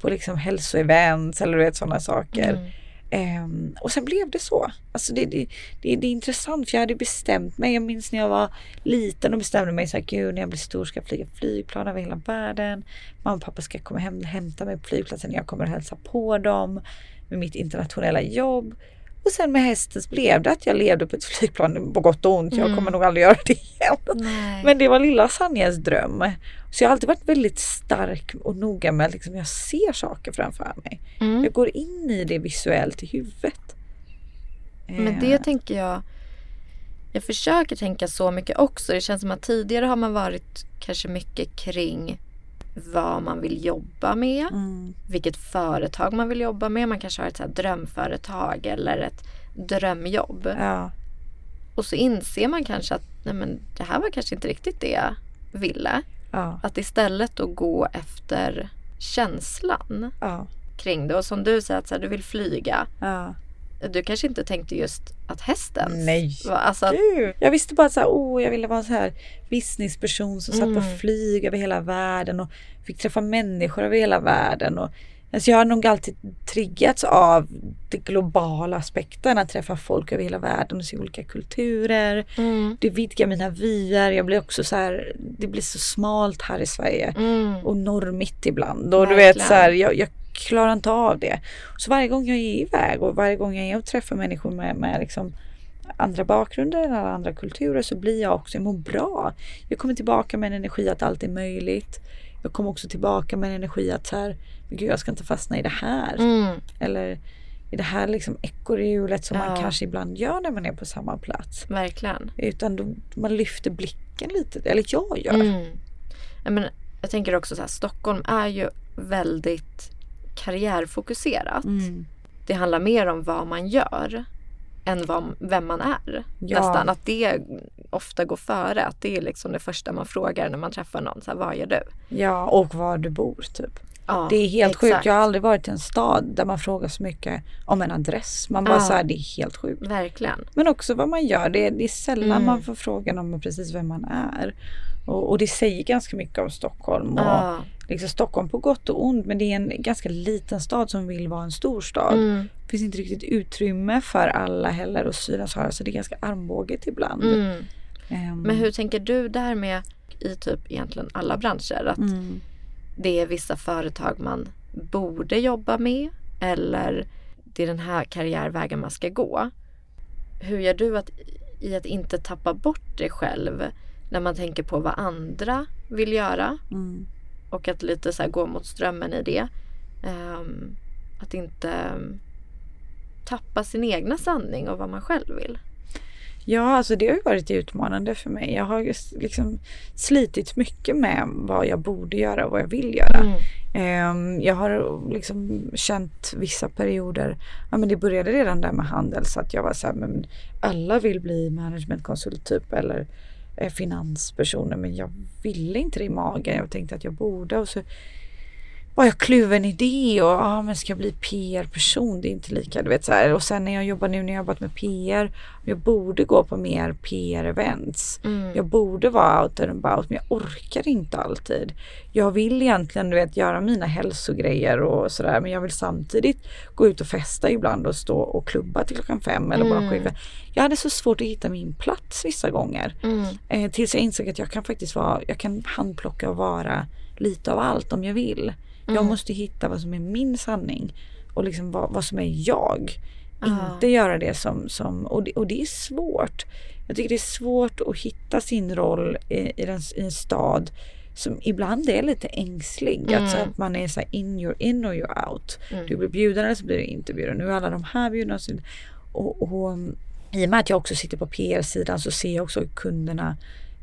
Speaker 1: på liksom hälsoevents eller du vet sådana saker. Mm. Um, och sen blev det så. Alltså det, det, det, det, är intressant för jag hade bestämt mig. Jag minns när jag var liten och bestämde mig så här, gud när jag blir stor ska jag flyga flygplan över hela världen. Mamma och pappa ska komma hem och hämta mig på flygplatsen. Jag kommer att hälsa på dem med mitt internationella jobb. Och sen med hästen blev det att jag levde på ett flygplan på gott och ont. Jag mm. kommer nog aldrig göra det igen. Nej. Men det var lilla Sanjas dröm. Så jag har alltid varit väldigt stark och noga med att liksom jag ser saker framför mig. Mm. Jag går in i det visuellt i huvudet.
Speaker 2: Men det eh. tänker jag jag försöker tänka så mycket också. Det känns som att tidigare har man varit kanske mycket kring vad man vill jobba med, mm. vilket företag man vill jobba med. Man kanske har ett så drömföretag eller ett drömjobb. Ja. Och så inser man kanske att nej men, det här var kanske inte riktigt det jag ville. Ja. Att istället då gå efter känslan ja. kring det. Och som du säger, att så här, du vill flyga. Du kanske inte tänkte just att hästen
Speaker 1: Nej. Alltså att... Jag visste bara att oh, jag ville vara en så här businessperson som mm. satt på flyg över hela världen och fick träffa människor över hela världen. Och, alltså jag har nog alltid triggats av den globala aspekten, att träffa folk över hela världen och se olika kulturer. Mm. Det vidgar mina vyer. Jag blir också så här, det blir så smalt här i Sverige mm. och normigt ibland. Och Verkligen. du vet så här, jag, jag klarar inte av det. Så varje gång jag är iväg och varje gång jag är och träffar människor med, med liksom andra bakgrunder eller andra kulturer så blir jag också, jag mår bra. Jag kommer tillbaka med en energi att allt är möjligt. Jag kommer också tillbaka med en energi att så här, gud jag ska inte fastna i det här. Mm. Eller i det här liksom ekorrhjulet som ja. man kanske ibland gör när man är på samma plats.
Speaker 2: Verkligen.
Speaker 1: Utan då, man lyfter blicken lite, eller jag gör.
Speaker 2: Mm. Jag, men, jag tänker också så här, Stockholm är ju väldigt karriärfokuserat. Mm. Det handlar mer om vad man gör än vad, vem man är. Ja. Nästan att det ofta går före. Att det är liksom det första man frågar när man träffar någon. Så här, vad gör du?
Speaker 1: Ja, och var du bor typ. Ja, det är helt exakt. sjukt. Jag har aldrig varit i en stad där man frågar så mycket om en adress. Man bara ja. så här, det är helt sjukt.
Speaker 2: Verkligen.
Speaker 1: Men också vad man gör. Det är, det är sällan mm. man får frågan om precis vem man är. Och, och, det säger ganska mycket om Stockholm. Och ja. liksom Stockholm på gott och ont men det är en ganska liten stad som vill vara en stor stad. Mm. Det finns inte riktigt utrymme för alla heller och synas ha så det är ganska armbåget ibland. Mm.
Speaker 2: Um. Men hur tänker du där med i typ egentligen alla branscher? Att mm. det är vissa företag man borde jobba med eller det är den här karriärvägen man ska gå. Hur gör du att, i att inte tappa bort dig själv när man tänker på vad andra vill göra mm. och att lite så gå mot strömmen i det. Um, att inte tappa sin egna sanning och vad man själv vill.
Speaker 1: Ja, alltså det har ju varit utmanande för mig. Jag har liksom slitit mycket med vad jag borde göra och vad jag vill göra. Mm. Um, jag har liksom känt vissa perioder, ja men det började redan där med handel så att jag var så här, men alla vill bli managementkonsult typ eller Eh, finanspersoner men jag ville inte det i magen. Jag tänkte att jag borde och så var jag kluven i det och ah, men ska jag bli PR-person? Det är inte lika, du vet så här. Och sen när jag jobbar nu när jag jobbat med PR, jag borde gå på mer PR-events. Mm. Jag borde vara out and about men jag orkar inte alltid. Jag vill egentligen du vet göra mina hälsogrejer och sådär men jag vill samtidigt gå ut och festa ibland och stå och klubba till klockan fem eller mm. bara skicka. Jag hade så svårt att hitta min plats vissa gånger. Mm. Eh, tills jag insåg att jag kan faktiskt vara, jag kan handplocka och vara lite av allt om jag vill. Mm. Jag måste hitta vad som är min sanning och liksom vad, vad som är jag. Uh. Inte göra det som, som och, det, och det är svårt. Jag tycker det är svårt att hitta sin roll i, i, den, i en stad som ibland är lite ängslig.
Speaker 2: Mm.
Speaker 1: Alltså att man är så här in, you're in or you're out.
Speaker 2: Mm.
Speaker 1: Du blir bjuden eller så blir du inte bjuden. Nu är alla de här bjudna. Och, och um, i och med att jag också sitter på PR-sidan så ser jag också kunderna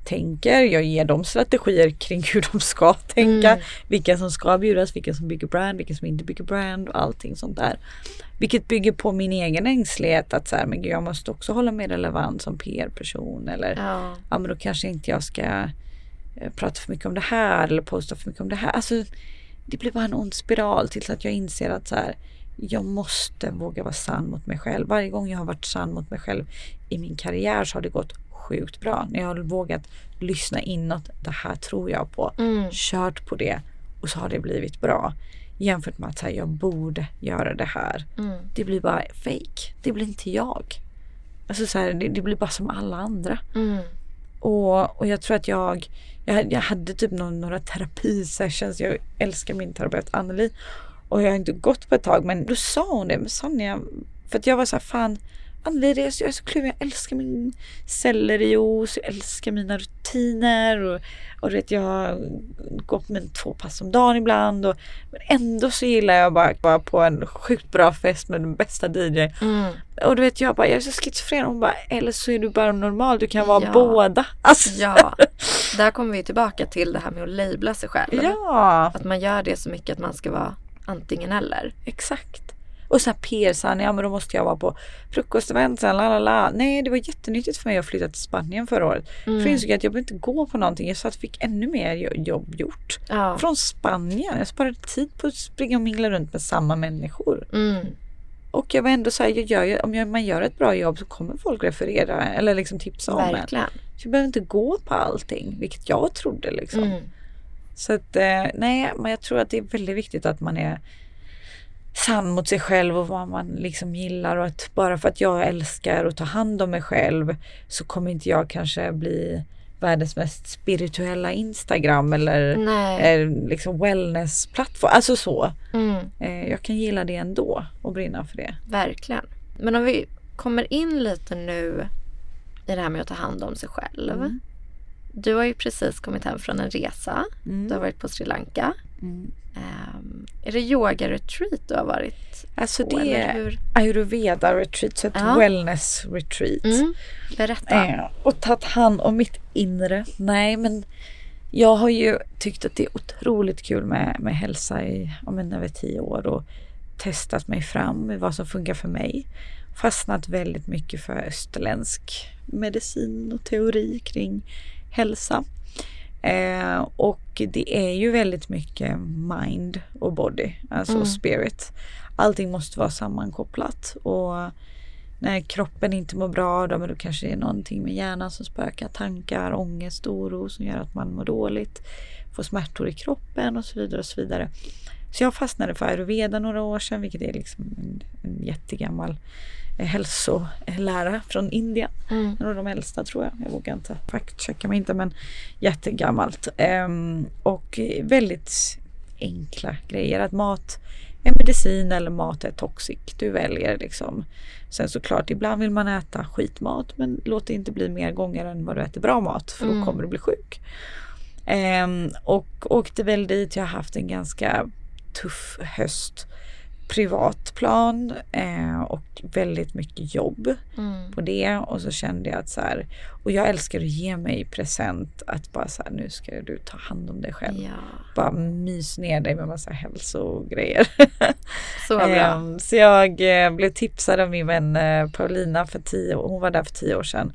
Speaker 1: tänker. Jag ger dem strategier kring (laughs) hur de ska tänka.
Speaker 2: Mm.
Speaker 1: Vilka som ska bjudas, vilka som bygger brand, vilka som inte bygger brand och allting sånt där. Vilket bygger på min egen ängslighet att så här, men gud, jag måste också hålla mig relevant som PR-person eller
Speaker 2: Ja.
Speaker 1: ja men då kanske inte jag ska eh, prata för mycket om det här eller posta för mycket om det här. Alltså det blir bara en ond spiral tills att jag inser att så här, jag måste våga vara sann mot mig själv. Varje gång jag har varit sann mot mig själv i min karriär så har det gått sjukt bra. När jag har vågat lyssna inåt. Det här tror jag på.
Speaker 2: Mm.
Speaker 1: Kört på det och så har det blivit bra. Jämfört med att säga jag borde göra det här.
Speaker 2: Mm.
Speaker 1: Det blir bara fake. Det blir inte jag. Alltså så här, det, det blir bara som alla andra.
Speaker 2: Mm.
Speaker 1: Och, och jag tror att jag, jag, jag hade typ någon, några terapisessions. Jag älskar min terapeut Anneli. Och jag har inte gått på ett tag men då sa hon det. Men Sonja, för att jag var så här fan Anneli, det är så, jag är så kluven. Jag älskar min sellerijuice. Jag älskar mina rutiner. Och, och vet, jag har gått med två pass om dagen ibland. Och, men ändå så gillar jag bara vara på en sjukt bra fest med den bästa DJ.
Speaker 2: Mm.
Speaker 1: Och du vet jag bara, jag är så schizofren. Hon bara, eller så är du bara normal. Du kan vara
Speaker 2: Ja.
Speaker 1: båda. Alltså,
Speaker 2: Ja, där kommer vi tillbaka till det här med att labla sig själv.
Speaker 1: ja,
Speaker 2: Att man gör det så mycket att man ska vara antingen eller.
Speaker 1: exakt. Och så här Persan, ja men då måste jag vara på frukostevent sen, la la la. Nej, det var jättenyttigt för mig att flytta till Spanien förra året. För jag insåg att jag behöver inte gå på någonting. Jag så att jag fick ännu mer jo- jobb gjort.
Speaker 2: Ja.
Speaker 1: Från Spanien. Jag sparade tid på att springa och mingla runt med samma människor.
Speaker 2: Mm.
Speaker 1: Och jag var ändå så här, jag gör, om jag, man gör ett bra jobb så kommer folk referera eller liksom tipsa om en.
Speaker 2: Verkligen.
Speaker 1: Så jag behöver inte gå på allting, vilket jag trodde liksom.
Speaker 2: Mm.
Speaker 1: Så att eh, nej, men jag tror att det är väldigt viktigt att man är sann mot sig själv och vad man liksom gillar och att bara för att jag älskar att ta hand om mig själv så kommer inte jag kanske bli världens mest spirituella Instagram eller eh, liksom wellnessplattform. Alltså så.
Speaker 2: Mm.
Speaker 1: Eh, jag kan gilla det ändå och brinna för det.
Speaker 2: Verkligen. Men om vi kommer in lite nu i det här med att ta hand om sig själv.
Speaker 1: Mm.
Speaker 2: Du har ju precis kommit hem från en resa.
Speaker 1: Mm.
Speaker 2: Du har varit på Sri Lanka. Ehm, är det yoga-retreat du har varit
Speaker 1: Alltså
Speaker 2: på?
Speaker 1: det är
Speaker 2: hur?
Speaker 1: ayurveda retreat, så ett
Speaker 2: Ja.
Speaker 1: wellness retreat.
Speaker 2: Mm. Berätta.
Speaker 1: Eh, och tagit hand om mitt inre. Nej men jag har ju tyckt att det är otroligt kul med, med hälsa i ja, men över tio år och testat mig fram med vad som funkar för mig. Fastnat väldigt mycket för österländsk medicin och teori kring hälsa. Eh, och det är ju väldigt mycket mind och body, alltså
Speaker 2: Mm.
Speaker 1: spirit. Allting måste vara sammankopplat och när kroppen inte mår bra då, men då kanske det är någonting med hjärnan som spökar, tankar, ångest, oro som gör att man mår dåligt, får smärtor i kroppen och så vidare och så vidare. Så jag fastnade för ayurveda några år sedan, vilket är liksom en, en jättegammal hälsolära från Indien.
Speaker 2: Mm.
Speaker 1: En av de äldsta tror jag. Jag vågar inte fact-checka mig inte men jättegammalt. Ehm, och väldigt enkla grejer. Att mat är medicin eller mat är toxic. Du väljer liksom. Sen såklart ibland vill man äta skitmat men låt det inte bli mer gånger än vad du äter bra mat för då
Speaker 2: Mm.
Speaker 1: kommer du bli sjuk. Ehm, och åkte väl dit. Jag har haft en ganska tuff höst privatplan eh, och väldigt mycket jobb
Speaker 2: Mm.
Speaker 1: på det och så kände jag att så här och jag älskar att ge mig present att bara så här nu ska du ta hand om dig själv.
Speaker 2: Ja,
Speaker 1: Bara mys ner dig med massa hälsogrejer. (laughs)
Speaker 2: så bra.
Speaker 1: Ehm, så jag eh, blev tipsad av min vän eh, Paulina för tio hon var där för tio år sedan.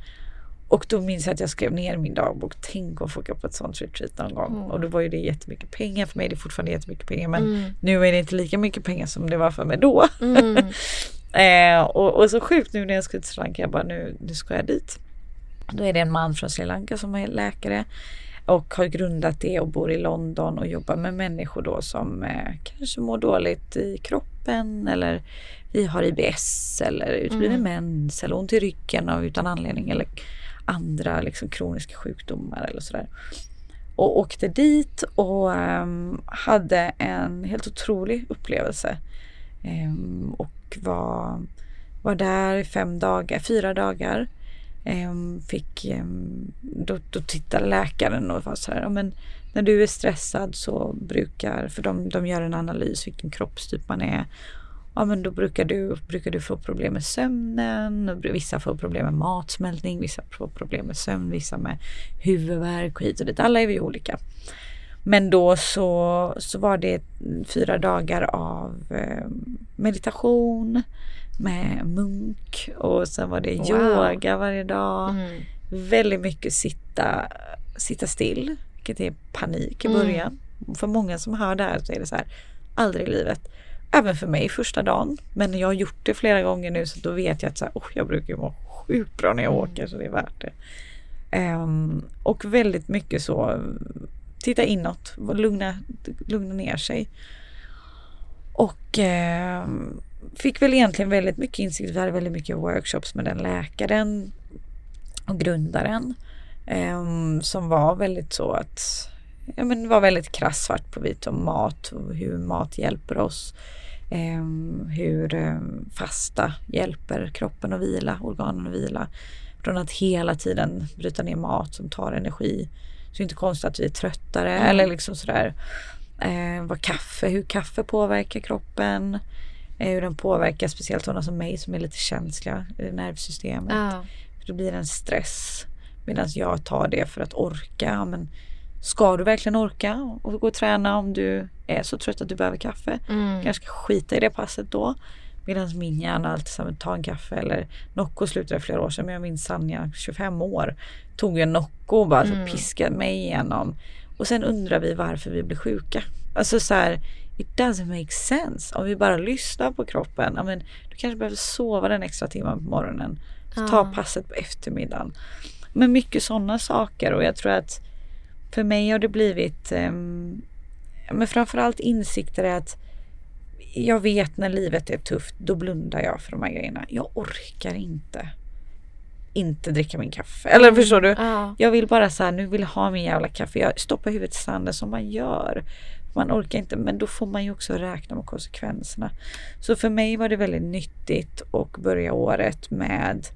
Speaker 1: Och då minns jag att jag skrev ner min dagbok, tänk att få åka på ett sånt retreat någon gång.
Speaker 2: Mm.
Speaker 1: Och då var ju det jättemycket pengar för mig, det är fortfarande jättemycket pengar men
Speaker 2: Mm.
Speaker 1: nu är det inte lika mycket pengar som det var för mig då.
Speaker 2: Mm. (laughs)
Speaker 1: Eh, och, och så sjukt nu när jag skulle till Sri Lanka, jag bara nu, nu ska jag dit. Då är det en man från Sri Lanka som är läkare och har grundat det och bor i London och jobbar med människor då som eh, kanske mår dåligt i kroppen eller vi har IBS eller utbliven
Speaker 2: Mm.
Speaker 1: mens eller ont i ryggen av utan anledning eller andra liksom kroniska sjukdomar eller sådär. Och åkte dit och um, hade en helt otrolig upplevelse. Um, och var, var där i fem dagar, fyra dagar. Um, fick, um, då, då tittade läkaren och var så här, men när du är stressad så brukar, för de, de gör en analys vilken kroppstyp man är. Ja men då brukar du, brukar du få problem med sömnen, vissa får problem med matsmältning, vissa får problem med sömn, vissa med huvudvärk och hit och dit. Alla är vi olika. Men då så, så var det fyra dagar av eh, meditation med munk och sen var det wow. yoga varje dag. Mm. Väldigt mycket sitta, sitta still, vilket är panik i mm. början. Mm. För många som hör det här så är det så här, aldrig i livet. Även för mig första dagen. Men jag har gjort det flera gånger nu så då vet jag att så här, oh, jag brukar må sjukt bra när jag mm. åker så det är värt det. Um, och väldigt mycket så titta inåt, lugna, lugna ner sig. Och eh, fick väl egentligen väldigt mycket insikt. Vi hade väldigt mycket workshops med den läkaren och grundaren. Eh, som var väldigt så att ja, men var väldigt krass svart på vitt om mat och hur mat hjälper oss. Eh, hur eh, fasta hjälper kroppen att vila, organen att vila. Från att hela tiden bryta ner mat som tar energi så det är inte konstigt att vi är tröttare mm. eller liksom sådär. Eh, vad kaffe, hur kaffe påverkar kroppen. Eh, hur den påverkar speciellt sådana som mig som är lite känsliga i nervsystemet. Ja. För det blir en stress. Medan jag tar det för att orka. Men ska du verkligen orka och gå och träna om du är så trött att du behöver kaffe? Mm. Kanske ska skita i det passet då. Medan min hjärna alltid sa ta en kaffe eller Nocco slutade flera år sedan men jag minns Sanja 25 år tog en Nocco och bara mm. piskade mig igenom. Och sen undrar vi varför vi blir sjuka. Alltså så här, it doesn't make sense. Om vi bara lyssnar på kroppen. Ja, men, du kanske behöver sova den extra timmen på morgonen. Så ta passet på eftermiddagen. Men mycket sådana saker och jag tror att för mig har det blivit um, men framförallt insikter är att jag vet när livet är tufft, då blundar jag för de här grejerna. Jag orkar inte inte dricka min kaffe. Eller förstår du? Mm. Jag vill bara så här, nu vill jag ha min jävla kaffe. Jag stoppar huvudet i sanden som man gör. Man orkar inte, men då får man ju också räkna med konsekvenserna. Så för mig var det väldigt nyttigt att börja året med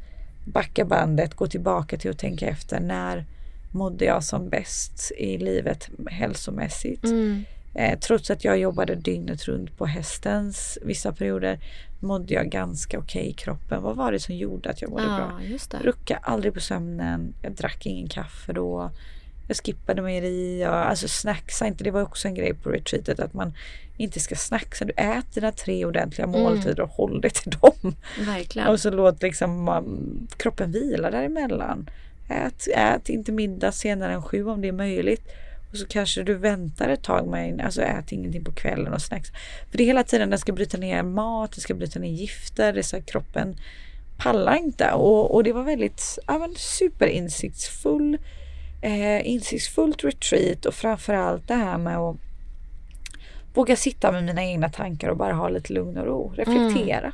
Speaker 1: backa bandet, gå tillbaka till att tänka efter när mådde jag som bäst i livet hälsomässigt. Mm. Eh, trots att jag jobbade dygnet runt på hästens vissa perioder mådde jag ganska okej okay i kroppen. Vad var det som gjorde att jag mådde ja, bra? Just Rucka aldrig på sömnen. Jag drack ingen kaffe då. Jag skippade mejeri. Jag, alltså snacksa inte. Det var också en grej på retreatet att man inte ska snacksa. Du äter dina tre ordentliga mm. måltider och håll dig till dem.
Speaker 2: Verkligen.
Speaker 1: Och så låt liksom man, kroppen vila däremellan. Ät, ät inte middag senare än sju om det är möjligt. Och så kanske du väntar ett tag med, alltså ät ingenting på kvällen och snacks. För det är hela tiden, den ska bryta ner mat, det ska bryta ner gifter, det är så kroppen pallar inte. Och, och det var väldigt ja, men superinsiktsfull, eh, insiktsfullt retreat och framförallt det här med att våga sitta med mina egna tankar och bara ha lite lugn och ro, reflektera. Mm.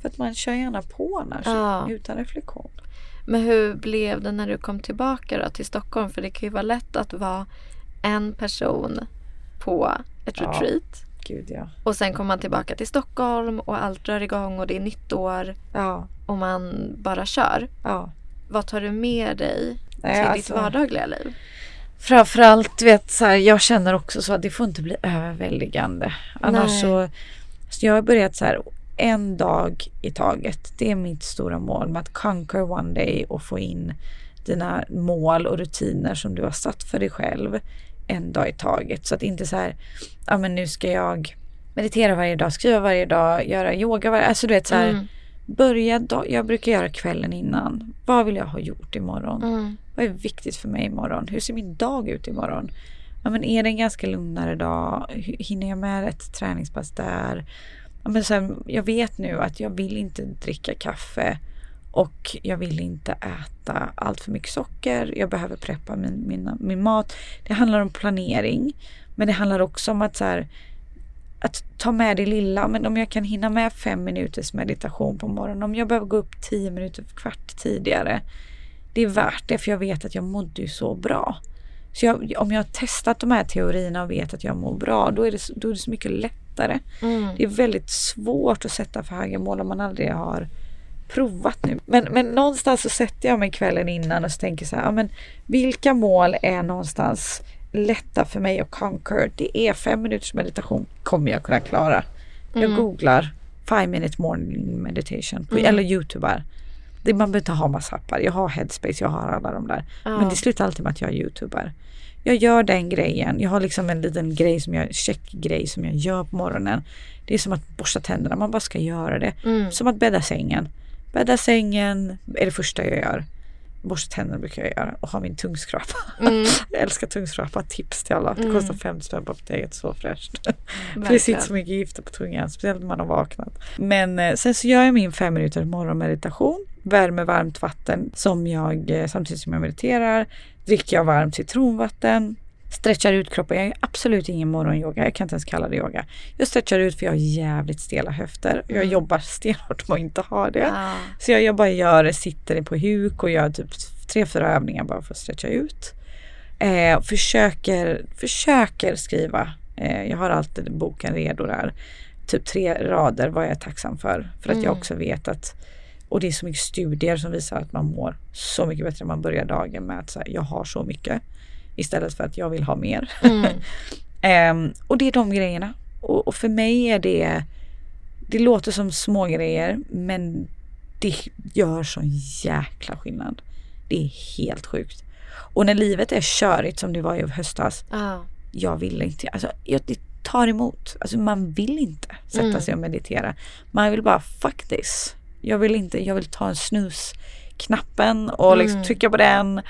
Speaker 1: För att man kör gärna på annars ja. utan reflektion.
Speaker 2: Men hur blev det när du kom tillbaka då till Stockholm? För det kan ju vara lätt att vara en person på ett ja, retreat.
Speaker 1: Gud, ja.
Speaker 2: Och sen kommer man tillbaka till Stockholm och allt drar igång och det är nytt år.
Speaker 1: Ja.
Speaker 2: Och man bara kör.
Speaker 1: Ja.
Speaker 2: Vad tar du med dig Nej, till alltså, ditt vardagliga liv?
Speaker 1: Framförallt, vet, så här, jag känner också så att det får inte bli överväldigande. Annars Nej. så, så jag har börjat så här en dag i taget. Det är mitt stora mål med att conquer one day och få in dina mål och rutiner som du har satt för dig själv en dag i taget. Så att inte så här, ja men nu ska jag meditera varje dag, skriva varje dag, göra yoga varje Alltså du vet så här, mm. börja dag, jag brukar göra kvällen innan. Vad vill jag ha gjort imorgon? Mm. Vad är viktigt för mig imorgon? Hur ser min dag ut imorgon? Ja men är det en ganska lugnare dag? Hinner jag med ett träningspass där? Men så här, jag vet nu att jag vill inte dricka kaffe och jag vill inte äta allt för mycket socker. Jag behöver preppa min, min, min mat. Det handlar om planering. Men det handlar också om att, så här, att ta med det lilla. Men om jag kan hinna med fem minuters meditation på morgonen. Om jag behöver gå upp tio minuter kvart tidigare. Det är värt det för jag vet att jag mådde ju så bra. Så jag, om jag har testat de här teorierna och vet att jag mår bra, då är det, då är det så mycket lättare. Mm. Det är väldigt svårt att sätta för höga mål om man aldrig har provat nu. Men, men någonstans så sätter jag mig kvällen innan och så tänker så här, ja, men vilka mål är någonstans lätta för mig att conquer? Det är fem minuters meditation kommer jag kunna klara. Jag
Speaker 2: Mm.
Speaker 1: googlar five minute morning meditation på,
Speaker 2: Mm.
Speaker 1: eller youtubar. Det, man behöver inte ha massa appar. Jag har headspace, jag har alla de där.
Speaker 2: Ja.
Speaker 1: Men det slutar alltid med att jag är youtuber. Jag gör den grejen. Jag har liksom en liten grej som jag, checkgrej som jag gör på morgonen. Det är som att borsta tänderna, man bara ska göra det.
Speaker 2: Mm.
Speaker 1: Som att bädda sängen. Bädda sängen är det första jag gör. Borsta tänderna brukar jag göra och ha min tungskrapa.
Speaker 2: Mm. (laughs)
Speaker 1: jag älskar tungskrapa, tips till alla. Det
Speaker 2: Mm.
Speaker 1: kostar 50 spänn på apoteket, så fräscht. För (laughs) det sitter så mycket gifter på tungan, speciellt när man har vaknat. Men eh, sen så gör jag min fem minuters morgonmeditation. Värmer varmt vatten som jag, eh, samtidigt som jag mediterar. Dricker jag varmt citronvatten. Stretchar ut kroppen. Jag är absolut ingen morgonyoga. Jag kan inte ens kalla det yoga. Jag stretchar ut för jag har jävligt stela höfter. Jag
Speaker 2: Mm.
Speaker 1: jobbar stenhårt med att inte ha det.
Speaker 2: Ja.
Speaker 1: Så jag, jag bara gör det, sitter på huk och gör typ tre, fyra övningar bara för att stretcha ut. Eh, försöker, försöker skriva. Eh, jag har alltid boken redo där. Typ tre rader vad jag är tacksam för. För att jag
Speaker 2: Mm.
Speaker 1: också vet att och det är så mycket studier som visar att man mår så mycket bättre när man börjar dagen med att så här, jag har så mycket. Istället för att jag vill ha mer.
Speaker 2: Mm. (laughs)
Speaker 1: Ehm, och det är de grejerna. Och, och för mig är det, det låter som små grejer men det gör sån jäkla skillnad. Det är helt sjukt. Och när livet är körigt som det var i höstas,
Speaker 2: Ja.
Speaker 1: jag vill inte, alltså jag, det tar emot. Alltså man vill inte sätta
Speaker 2: Mm.
Speaker 1: sig och meditera. Man vill bara fuck this. Jag vill inte, jag vill ta en snusknappen och liksom
Speaker 2: Mm.
Speaker 1: trycka på den.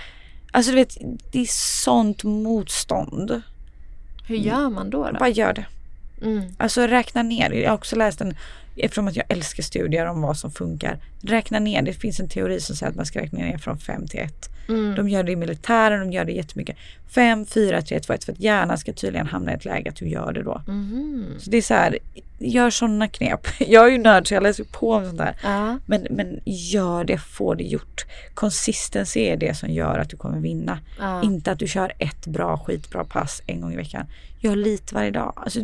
Speaker 1: Alltså du vet, det är sånt motstånd.
Speaker 2: Hur gör man då? då?
Speaker 1: Bara gör det.
Speaker 2: Mm.
Speaker 1: Alltså räkna ner. Jag har också läst en, eftersom att jag älskar studier om vad som funkar. Räkna ner. Det finns en teori som säger att man ska räkna ner från 5 till 1.
Speaker 2: Mm.
Speaker 1: De gör det i militären, de gör det jättemycket. 5, 4, 3, 2, 1. För att hjärnan ska tydligen hamna i ett läge att du gör det då.
Speaker 2: Mhm.
Speaker 1: Så det är så här, gör sådana knep. (laughs) Jag är ju nörd så jag läser på om sånt där.
Speaker 2: Ja.
Speaker 1: Men, men gör det, få det gjort. Consistency är det som gör att du kommer vinna. Inte att du kör ett bra skitbra pass en gång i veckan. Gör lite varje dag. Alltså,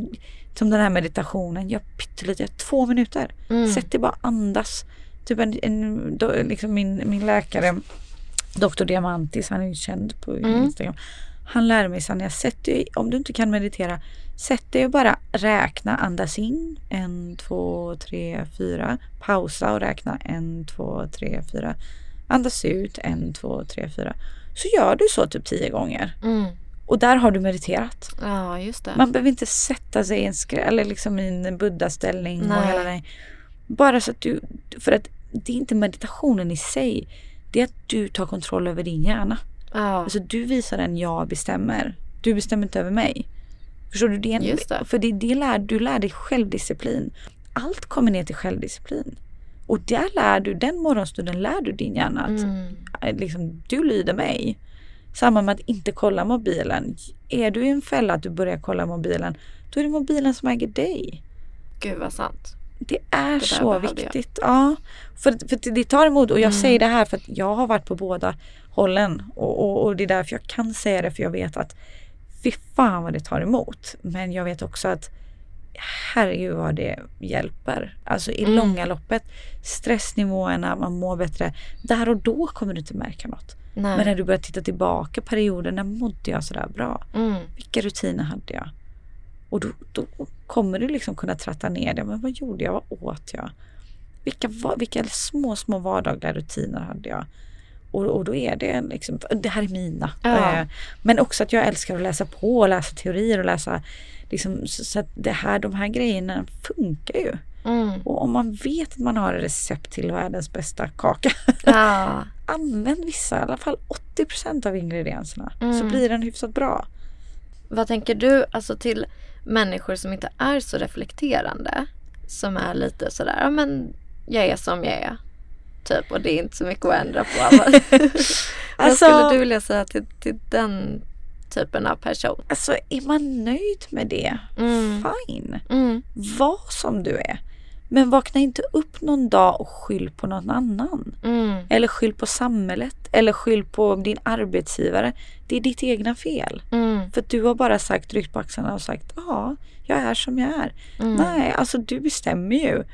Speaker 1: som den här meditationen, gör pyttelite, två minuter.
Speaker 2: Mm.
Speaker 1: Sätt dig bara andas. Typ en, en, då, liksom min, min läkare, Dr. Diamantis, han är ju känd på
Speaker 2: Mm.
Speaker 1: Instagram. Han lär mig Sanja, sätt dig, om du inte kan meditera, sätt dig och bara räkna, andas in. En, två, tre, fyra. Pausa och räkna. En, två, tre, fyra. Andas ut. En, två, tre, fyra. Så gör du så typ tio gånger.
Speaker 2: Mm.
Speaker 1: Och där har du mediterat.
Speaker 2: ja, just det.
Speaker 1: Man behöver inte sätta sig i en skrä, eller liksom i en buddha-ställning och
Speaker 2: Nej.
Speaker 1: hela den. Bara så att du, för att det är inte meditationen i sig. Det är att du tar kontroll över din hjärna.
Speaker 2: ja.
Speaker 1: Alltså du visar den jag bestämmer. Du bestämmer inte över mig. Förstår du? Det en,
Speaker 2: Just det.
Speaker 1: För det, det lär, du lär dig självdisciplin. Allt kommer ner till självdisciplin. Och där lär du, den morgonstunden lär du din hjärna att
Speaker 2: Mm.
Speaker 1: liksom, du lyder mig. Samma med att inte kolla mobilen. Är du i en fälla att du börjar kolla mobilen, då är det mobilen som äger dig.
Speaker 2: Gud vad sant.
Speaker 1: Det är
Speaker 2: där
Speaker 1: så
Speaker 2: jag.
Speaker 1: viktigt. Ja, för, för det tar emot och jag
Speaker 2: Mm.
Speaker 1: säger det här för att jag har varit på båda hållen och, och, och det är därför jag kan säga det för jag vet att fy fan vad det tar emot. Men jag vet också att herregud vad det hjälper. Alltså i
Speaker 2: Mm.
Speaker 1: långa loppet. Stressnivåerna, man mår bättre. Där och då kommer du inte märka något.
Speaker 2: Nej.
Speaker 1: Men när du börjar titta tillbaka perioden, när mådde jag sådär bra?
Speaker 2: Mm.
Speaker 1: Vilka rutiner hade jag? Och då, då kommer du liksom kunna tratta ner det. Men vad gjorde jag? Vad åt jag? Vilka, vilka små, små vardagliga rutiner hade jag? Och, och då är det liksom, det här är mina.
Speaker 2: Ja.
Speaker 1: Eh, Men också att jag älskar att läsa på och läsa teorier och läsa liksom, så, så att det här, de här grejerna funkar ju.
Speaker 2: Mm.
Speaker 1: Och om man vet att man har ett recept till världens bästa kaka.
Speaker 2: Ja. (laughs)
Speaker 1: använd vissa, i alla fall 80% av ingredienserna. Så
Speaker 2: Mm.
Speaker 1: blir den hyfsat bra.
Speaker 2: Vad tänker du alltså till människor som inte är så reflekterande? Som är lite sådär, ja men jag är som jag är. Typ och det är inte så mycket att ändra på. (laughs) Vad, vad
Speaker 1: Alltså-
Speaker 2: skulle du vilja säga till, till den typen av person?
Speaker 1: Alltså är man nöjd med det,
Speaker 2: Mm.
Speaker 1: fine.
Speaker 2: Mm.
Speaker 1: Var som du är. Men vakna inte upp någon dag och skyll på någon annan.
Speaker 2: Mm.
Speaker 1: Eller skyll på samhället. Eller skyll på din arbetsgivare. Det är ditt egna fel.
Speaker 2: Mm.
Speaker 1: För du har bara sagt, ryckt på axlarna och sagt ja, jag är som jag är.
Speaker 2: Mm.
Speaker 1: Nej, alltså du bestämmer ju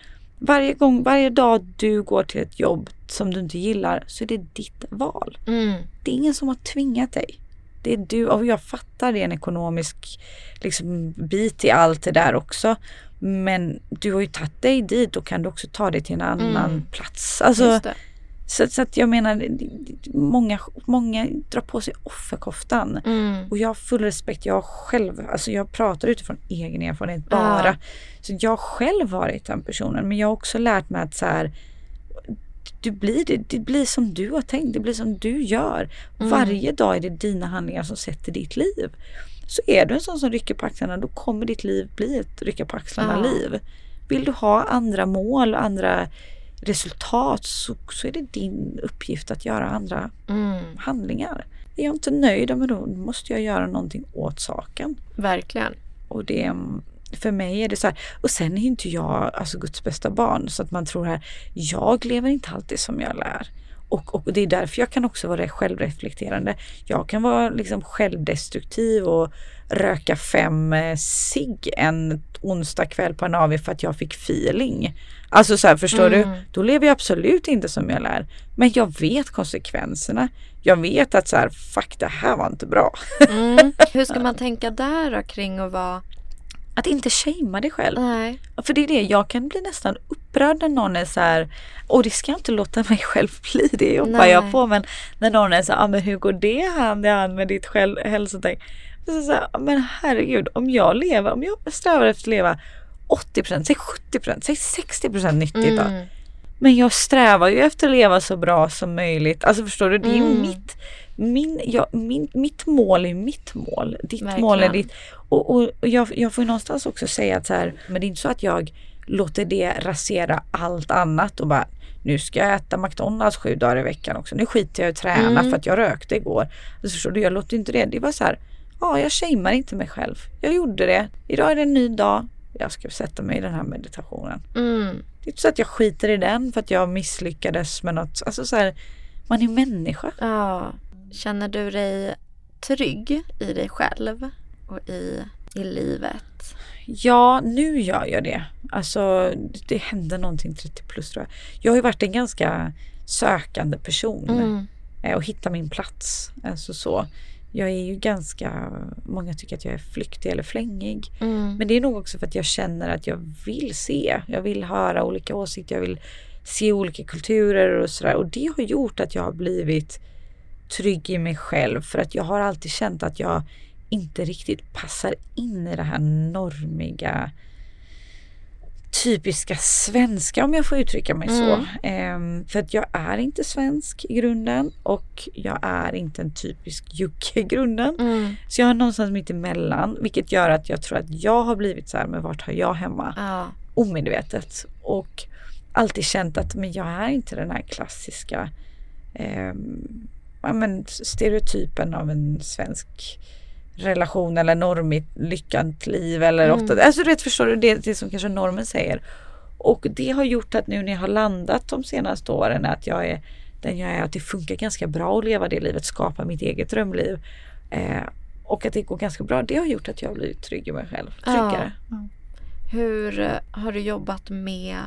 Speaker 1: varje gång, varje dag du går till ett jobb som du inte gillar så är det ditt val.
Speaker 2: Mm.
Speaker 1: Det är ingen som har tvingat dig. Det är du och jag fattar det är en ekonomisk liksom, bit i allt det där också. Men du har ju tagit dig dit, då kan du också ta dig till en annan
Speaker 2: Mm.
Speaker 1: plats. Alltså,
Speaker 2: Just det.
Speaker 1: Så, så att jag menar, många, många drar på sig offerkoftan.
Speaker 2: Mm.
Speaker 1: Och jag har full respekt. Jag själv, alltså jag pratar utifrån egen erfarenhet bara.
Speaker 2: Ja.
Speaker 1: Så jag själv varit den personen. Men jag har också lärt mig att så här, du blir, det, det blir som du har tänkt. Det blir som du gör.
Speaker 2: Mm.
Speaker 1: Varje dag är det dina handlingar som sätter ditt liv. Så är du en sån som rycker på axlarna då kommer ditt liv bli ett rycka på axlarna
Speaker 2: Ja.
Speaker 1: liv. Vill du ha andra mål och andra resultat så, så är det din uppgift att göra andra
Speaker 2: Mm.
Speaker 1: handlingar. Är jag inte nöjd, men då måste jag göra någonting åt saken.
Speaker 2: Verkligen.
Speaker 1: Och det, för mig är det så här, och sen är inte jag alltså Guds bästa barn så att man tror här, jag lever inte alltid som jag lär. Och, och det är därför jag kan också vara självreflekterande. Jag kan vara liksom självdestruktiv och röka fem eh, cigg en onsdag kväll på en AV för att jag fick feeling. Alltså så här, förstår
Speaker 2: Mm.
Speaker 1: du? Då lever jag absolut inte som jag lär. Men jag vet konsekvenserna. Jag vet att så här, fuck det här var inte bra.
Speaker 2: Mm. (laughs) Hur ska man tänka där då kring att vara...
Speaker 1: Att inte shamea dig själv.
Speaker 2: Nej.
Speaker 1: För det är det, jag kan bli nästan upprörd när någon är så här, och det ska jag inte låta mig själv bli, det jobbar jag på. Men när någon är så här, ah, men hur går det hand i hand med ditt själv, hälsotänk? Så så här, "Ah, men herregud, om jag lever, om jag strävar efter att leva 80%, säg 70%, säg 60% nyttigt då.
Speaker 2: Mm.
Speaker 1: Men jag strävar ju efter att leva så bra som möjligt. Alltså förstår du, det är ju
Speaker 2: Mm.
Speaker 1: mitt, min, ja, min, mitt mål är mitt mål. Ditt
Speaker 2: Verkligen.
Speaker 1: mål är ditt. Och, och, och jag, jag får ju någonstans också säga att så här, men det är inte så att jag låter det rasera allt annat och bara nu ska jag äta McDonalds sju dagar i veckan också. Nu skiter jag i att träna
Speaker 2: Mm.
Speaker 1: för att jag rökte igår. Alltså förstår du, jag låter inte det. Det var så här, ja jag shamear inte mig själv. Jag gjorde det. Idag är det en ny dag. Jag ska sätta mig i den här meditationen.
Speaker 2: Mm.
Speaker 1: Det är inte så att jag skiter i den för att jag misslyckades med något. Alltså så här, man är människa.
Speaker 2: Ja. Känner du dig trygg i dig själv och i, i livet?
Speaker 1: Ja, nu gör jag det. Alltså det hände någonting 30 plus tror jag. Jag har ju varit en ganska sökande person
Speaker 2: Mm.
Speaker 1: eh, och hitta min plats. Alltså så. Jag är ju ganska, många tycker att jag är flyktig eller flängig.
Speaker 2: Mm.
Speaker 1: Men det är nog också för att jag känner att jag vill se. Jag vill höra olika åsikter. Jag vill se olika kulturer och sådär. Och det har gjort att jag har blivit trygg i mig själv. För att jag har alltid känt att jag inte riktigt passar in i det här normiga typiska svenska om jag får uttrycka mig så.
Speaker 2: Mm.
Speaker 1: Ehm, för att jag är inte svensk i grunden och jag är inte en typisk jocke i grunden.
Speaker 2: Mm.
Speaker 1: Så jag är någonstans mitt emellan vilket gör att jag tror att jag har blivit så här, men vart har jag hemma?
Speaker 2: Ja.
Speaker 1: Omedvetet. Och alltid känt att men jag är inte den här klassiska ehm, ja, men stereotypen av en svensk relation eller normigt lyckat liv eller
Speaker 2: Mm.
Speaker 1: åtta. Alltså du vet, förstår du det, det som kanske normen säger. Och det har gjort att nu när jag har landat de senaste åren att jag är den jag är, att det funkar ganska bra att leva det livet, skapa mitt eget drömliv. Eh, och att det går ganska bra, det har gjort att jag har blivit trygg i mig själv. Tryggare.
Speaker 2: Hur eh, har du jobbat med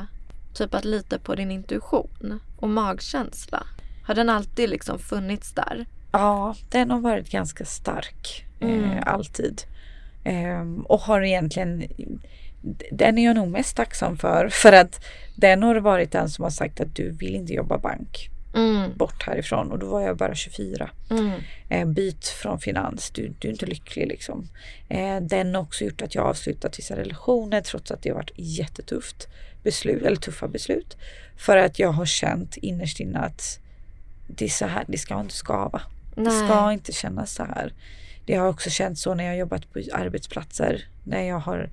Speaker 2: typ att lita på din intuition och magkänsla? Har den alltid liksom funnits där?
Speaker 1: Ja, den har varit ganska stark.
Speaker 2: Mm.
Speaker 1: Eh, alltid. Ehm, och har egentligen den är jag nog mest tacksam för. För att den har varit den som har sagt att du vill inte jobba bank.
Speaker 2: Mm.
Speaker 1: Bort härifrån. Och då var jag bara 24.
Speaker 2: Mm.
Speaker 1: Eh, byt från finans. Du, du är inte lycklig liksom. Eh, den har också gjort att jag avslutat vissa relationer trots att det har varit jättetufft beslut, eller tuffa beslut. För att jag har känt innerst inne att det är så här, det ska inte skava. Det
Speaker 2: Nej.
Speaker 1: ska inte kännas så här. Det har också känts så när jag har jobbat på arbetsplatser. När jag har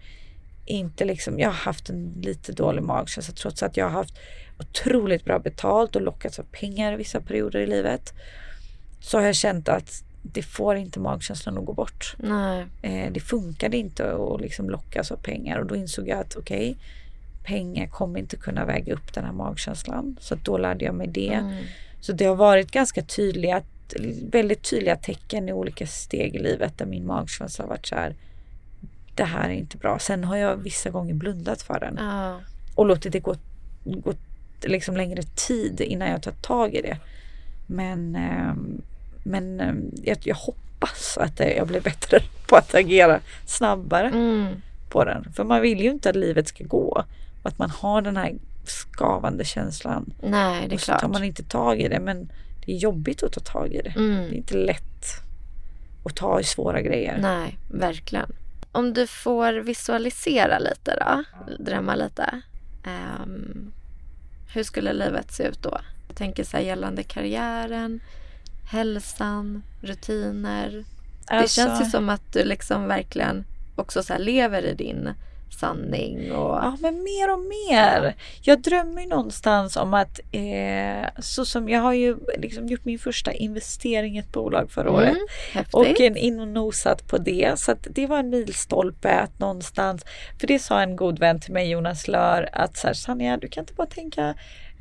Speaker 1: inte liksom, jag har haft en lite dålig magkänsla trots att jag har haft otroligt bra betalt och lockats av pengar i vissa perioder i livet. Så har jag känt att det får inte magkänslan att gå bort.
Speaker 2: Nej.
Speaker 1: Eh, det funkade inte att liksom lockas av pengar och då insåg jag att okej, pengar kommer inte kunna väga upp den här magkänslan. Så då lärde jag mig det.
Speaker 2: Mm.
Speaker 1: Så det har varit ganska tydliga, väldigt tydliga tecken i olika steg i livet där min magkänsla har varit så här. Det här är inte bra. Sen har jag vissa gånger blundat för den
Speaker 2: Ja.
Speaker 1: och låtit det gå gått liksom längre tid innan jag tar tag i det. Men, eh, men eh, jag, jag hoppas att jag blir bättre (laughs) på att agera snabbare mm. på den. För man vill ju inte att livet ska gå. Och att man har den här skavande känslan.
Speaker 2: Nej, det är
Speaker 1: och
Speaker 2: så klart.
Speaker 1: tar man inte tag i det. Men det är jobbigt att ta tag i det. Mm. Det är inte lätt att ta i svåra grejer.
Speaker 2: Nej, verkligen. Om du får visualisera lite då, drömma lite. Um, hur skulle livet se ut då? Jag tänker så här gällande karriären, hälsan, rutiner. Alltså... Det känns ju som att du liksom verkligen också så lever i din sanning. Och...
Speaker 1: Ja, men mer och mer. Jag drömmer ju någonstans om att eh, så som jag har ju liksom gjort min första investering i ett bolag förra mm, året häftigt. och en in och nosat på det. Så det var en milstolpe att någonstans, för det sa en god vän till mig, Jonas Lör, att så här, Sanja, du kan inte bara tänka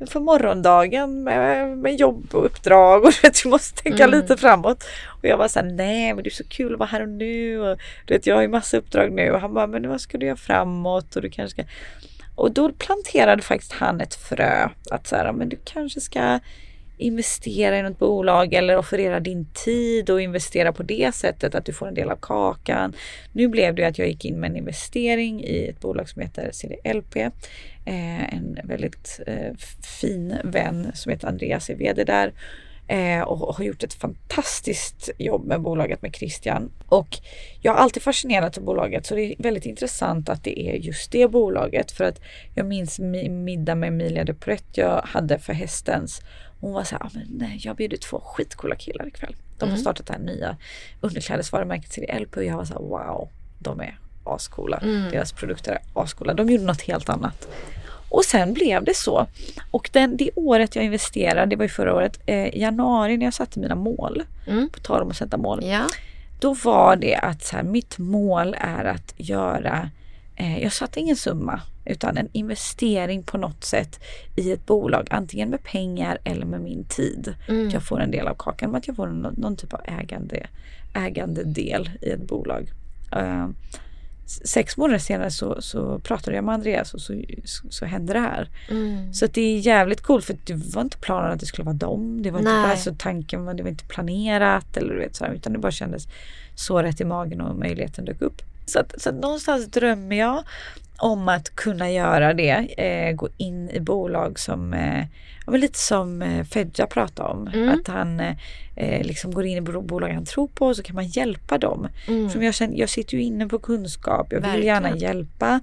Speaker 1: för morgondagen med, med jobb och uppdrag (laughs) och du, vet, du måste tänka mm. lite framåt. Och jag var så här, nej men det är så kul att vara här och nu och du vet jag har ju massa uppdrag nu och han bara, men vad ska du göra framåt och du kanske ska och då planterade faktiskt han ett frö att så här, men du kanske ska investera i något bolag eller offerera din tid och investera på det sättet att du får en del av kakan. Nu blev det att jag gick in med en investering i ett bolag som heter CDLP. Eh, en väldigt eh, fin vän som heter Andreas är VD där eh, och har gjort ett fantastiskt jobb med bolaget med Christian. Och jag har alltid fascinerats av bolaget så det är väldigt intressant att det är just det bolaget för att jag minns middag med Emilia de Pret jag hade för hästens hon var så här, ah, men nej, jag bjuder två skitcoola killar ikväll. De har mm. startat det här nya underklädesvarumärket CDLP och jag var så här, wow, de är ascoola. Mm. Deras produkter är ascoola. De gjorde något helt annat. Och sen blev det så. Och den, det året jag investerade, det var ju förra året, eh, januari när jag satte mina mål, mm. på tal om att sätta mål. Ja. Då var det att så här, mitt mål är att göra, eh, jag satte ingen summa utan en investering på något sätt i ett bolag, antingen med pengar eller med min tid. Mm. Jag får en del av kakan, men att jag får någon, någon typ av ägande, ägande del i ett bolag. Uh, sex månader senare så, så pratade jag med Andreas och så, så, så hände det här. Mm. Så det är jävligt coolt för det var inte planen att det skulle vara dem. Det var inte alltså, tanken, det var inte planerat eller du vet så här, utan det bara kändes så rätt i magen och möjligheten dök upp. Så, att, så att någonstans drömmer jag om att kunna göra det. Eh, gå in i bolag som, eh, lite som eh, Fedja pratade om. Mm. Att han eh, liksom går in i bolag han tror på och så kan man hjälpa dem. Mm. Som jag, känner, jag sitter ju inne på kunskap, jag vill Verkligen. gärna hjälpa.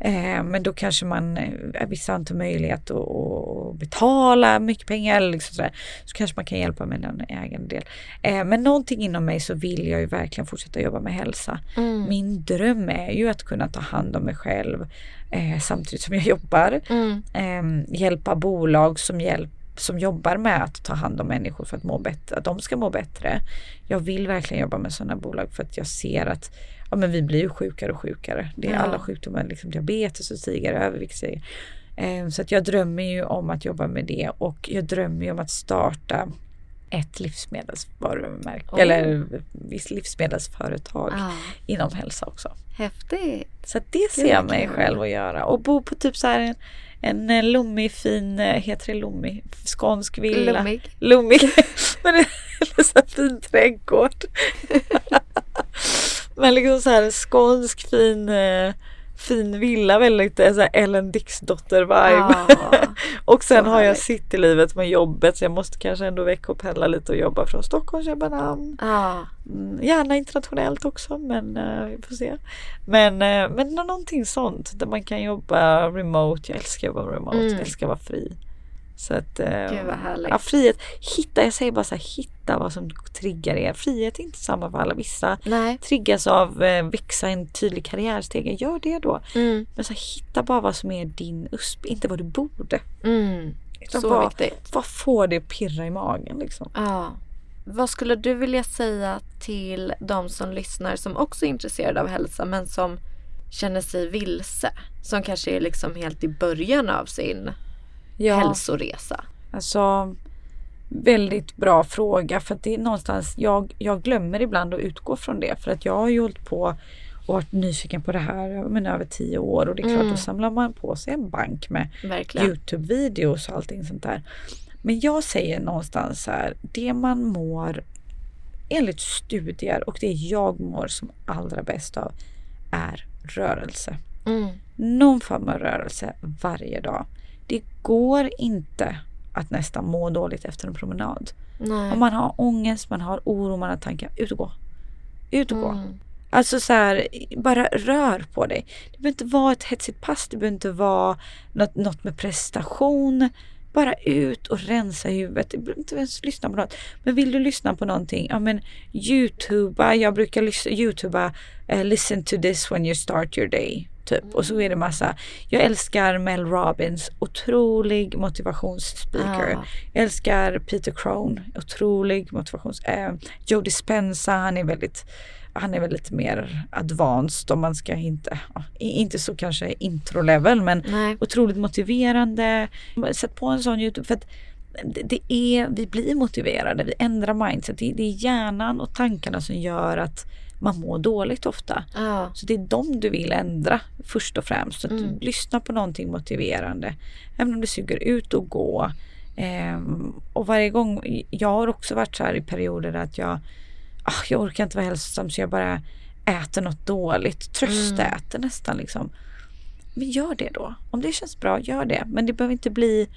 Speaker 1: Eh, men då kanske man, eh, vissa inte möjlighet att, att betala mycket pengar eller liksom sådär. Så kanske man kan hjälpa med en egen del. Eh, men någonting inom mig så vill jag ju verkligen fortsätta jobba med hälsa. Mm. Min dröm är ju att kunna ta hand om mig själv eh, samtidigt som jag jobbar. Mm. Eh, hjälpa bolag som hjälper som jobbar med att ta hand om människor för att må bättre, att de ska må bättre. Jag vill verkligen jobba med sådana bolag för att jag ser att ja, men vi blir ju sjukare och sjukare. Det är ja. alla sjukdomar, liksom diabetes och stiger, övervikt stiger. Eh, så att jag drömmer ju om att jobba med det och jag drömmer ju om att starta ett livsmedelsvarumärke oh. eller visst livsmedelsföretag ah. inom hälsa också.
Speaker 2: Häftigt!
Speaker 1: Så det ser jag mig själv att göra och bo på typ så här en en eh, lummig fin, eh, heter det lummig? Skånsk villa.
Speaker 2: Lummig.
Speaker 1: Lummig. (laughs) Men en (laughs) så fin trädgård. (laughs) Men liksom så här skånsk fin eh, fin villa, väldigt så här Ellen Dixdotter-vibe. Ah, (laughs) och sen har jag citylivet med jobbet så jag måste kanske ändå veckopendla lite och jobba från Stockholm, Köpenhamn. Ah. Mm, gärna internationellt också men uh, vi får se. Men, uh, men någonting sånt där man kan jobba remote. Jag älskar att jobba remote, mm. jag älskar att vara fri. Så att,
Speaker 2: eh, Gud vad härligt.
Speaker 1: Ja, frihet. Hitta, jag säger bara så här, hitta vad som triggar er. Frihet är inte samma för alla. Vissa Nej. triggas av eh, växa en tydlig karriärstege. Gör det då. Mm. Men så här, hitta bara vad som är din USP, inte vad du borde.
Speaker 2: Mm. Så
Speaker 1: vad,
Speaker 2: viktigt.
Speaker 1: Vad får det pirra i magen liksom?
Speaker 2: Ja. Vad skulle du vilja säga till de som lyssnar som också är intresserade av hälsa men som känner sig vilse? Som kanske är liksom helt i början av sin ja. hälsoresa?
Speaker 1: Alltså väldigt bra fråga för att det är någonstans jag, jag glömmer ibland att utgå från det för att jag har ju hållit på och varit nyfiken på det här men över tio år och det är klart
Speaker 2: Mm.
Speaker 1: då samlar man på sig en bank med. Youtube-videos och allting sånt där. Men jag säger någonstans så här, det man mår enligt studier och det jag mår som allra bäst av är rörelse.
Speaker 2: Mm.
Speaker 1: Någon form av rörelse varje dag. Det går inte att nästan må dåligt efter en promenad.
Speaker 2: Nej.
Speaker 1: Om man har ångest, man har oro, man har tankar, ut och gå. Ut och gå.
Speaker 2: Mm.
Speaker 1: Alltså så här, bara rör på dig. Det behöver inte vara ett hetsigt pass, det behöver inte vara något, något med prestation. Bara ut och rensa huvudet. Du behöver inte ens lyssna på något. Men vill du lyssna på någonting, ja men Youtuba, jag brukar lyssna, Youtuba, eh, listen to this when you start your day. Typ. Och så är det massa. Jag älskar Mel Robbins, otrolig motivationsspeaker.
Speaker 2: Ja.
Speaker 1: Jag älskar Peter Crone, otrolig motivations... Eh, Joe Dispenza, han är väldigt han är väl lite mer advanced om man ska inte, inte så kanske intro-level men
Speaker 2: Nej.
Speaker 1: otroligt motiverande. Sätt på en sån Youtube för att det är, vi blir motiverade, vi ändrar mindset. Det är hjärnan och tankarna som gör att man mår dåligt ofta.
Speaker 2: Ja.
Speaker 1: Så det är dem du vill ändra först och främst. Så att
Speaker 2: Mm.
Speaker 1: du lyssnar på någonting motiverande. Även om det suger ut och gå. Ehm, och varje gång, jag har också varit så här i perioder att jag, ah, jag orkar inte vara hälsosam så jag bara äter något dåligt. Tröstäter nästan liksom. Men gör det då. Om det känns bra, gör det. Men det behöver inte bli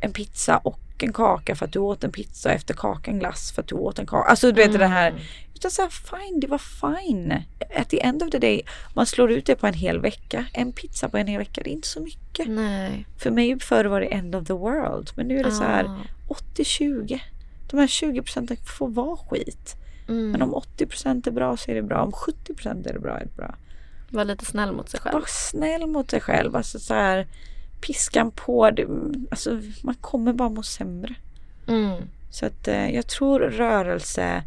Speaker 1: en pizza och en kaka för att du åt en pizza och efter kakan glass för att du åt en kaka. Alltså du vet det här. Utan så här, fine, det var fine. At the end of the day, man slår ut det på en hel vecka. En pizza på en hel vecka, det är inte så mycket.
Speaker 2: Nej.
Speaker 1: För mig förr var det end of the world. Men nu är det så här
Speaker 2: Ah.
Speaker 1: 80-20. De här 20 procenten får vara skit.
Speaker 2: Mm.
Speaker 1: Men om 80 procent är bra så är det bra. Om 70 procent är det bra är det bra.
Speaker 2: Var lite snäll mot sig själv.
Speaker 1: Var snäll mot dig själv. Alltså så här, piskan på. Det, alltså, man kommer bara må sämre.
Speaker 2: Mm.
Speaker 1: Så att eh, jag tror rörelse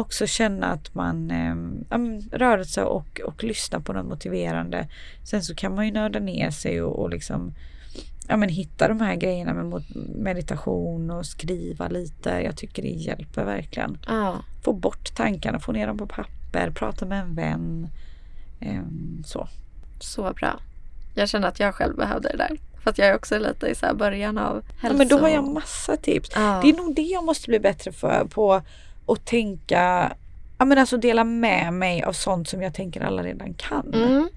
Speaker 1: också känna att man eh, ja, rörelse och, och lyssna på något motiverande. Sen så kan man ju nörda ner sig och, och liksom ja, men hitta de här grejerna med meditation och skriva lite. Jag tycker det hjälper verkligen.
Speaker 2: Ja.
Speaker 1: Få bort tankarna, få ner dem på papper, prata med en vän. Ehm, så.
Speaker 2: Så bra. Jag känner att jag själv behövde det där. För att jag är också lite i så början av
Speaker 1: Ja,
Speaker 2: hälso...
Speaker 1: men då har jag massa tips.
Speaker 2: Ja.
Speaker 1: Det är nog det jag måste bli bättre för, på att tänka, ja men alltså dela med mig av sånt som jag tänker alla redan kan.
Speaker 2: Mm.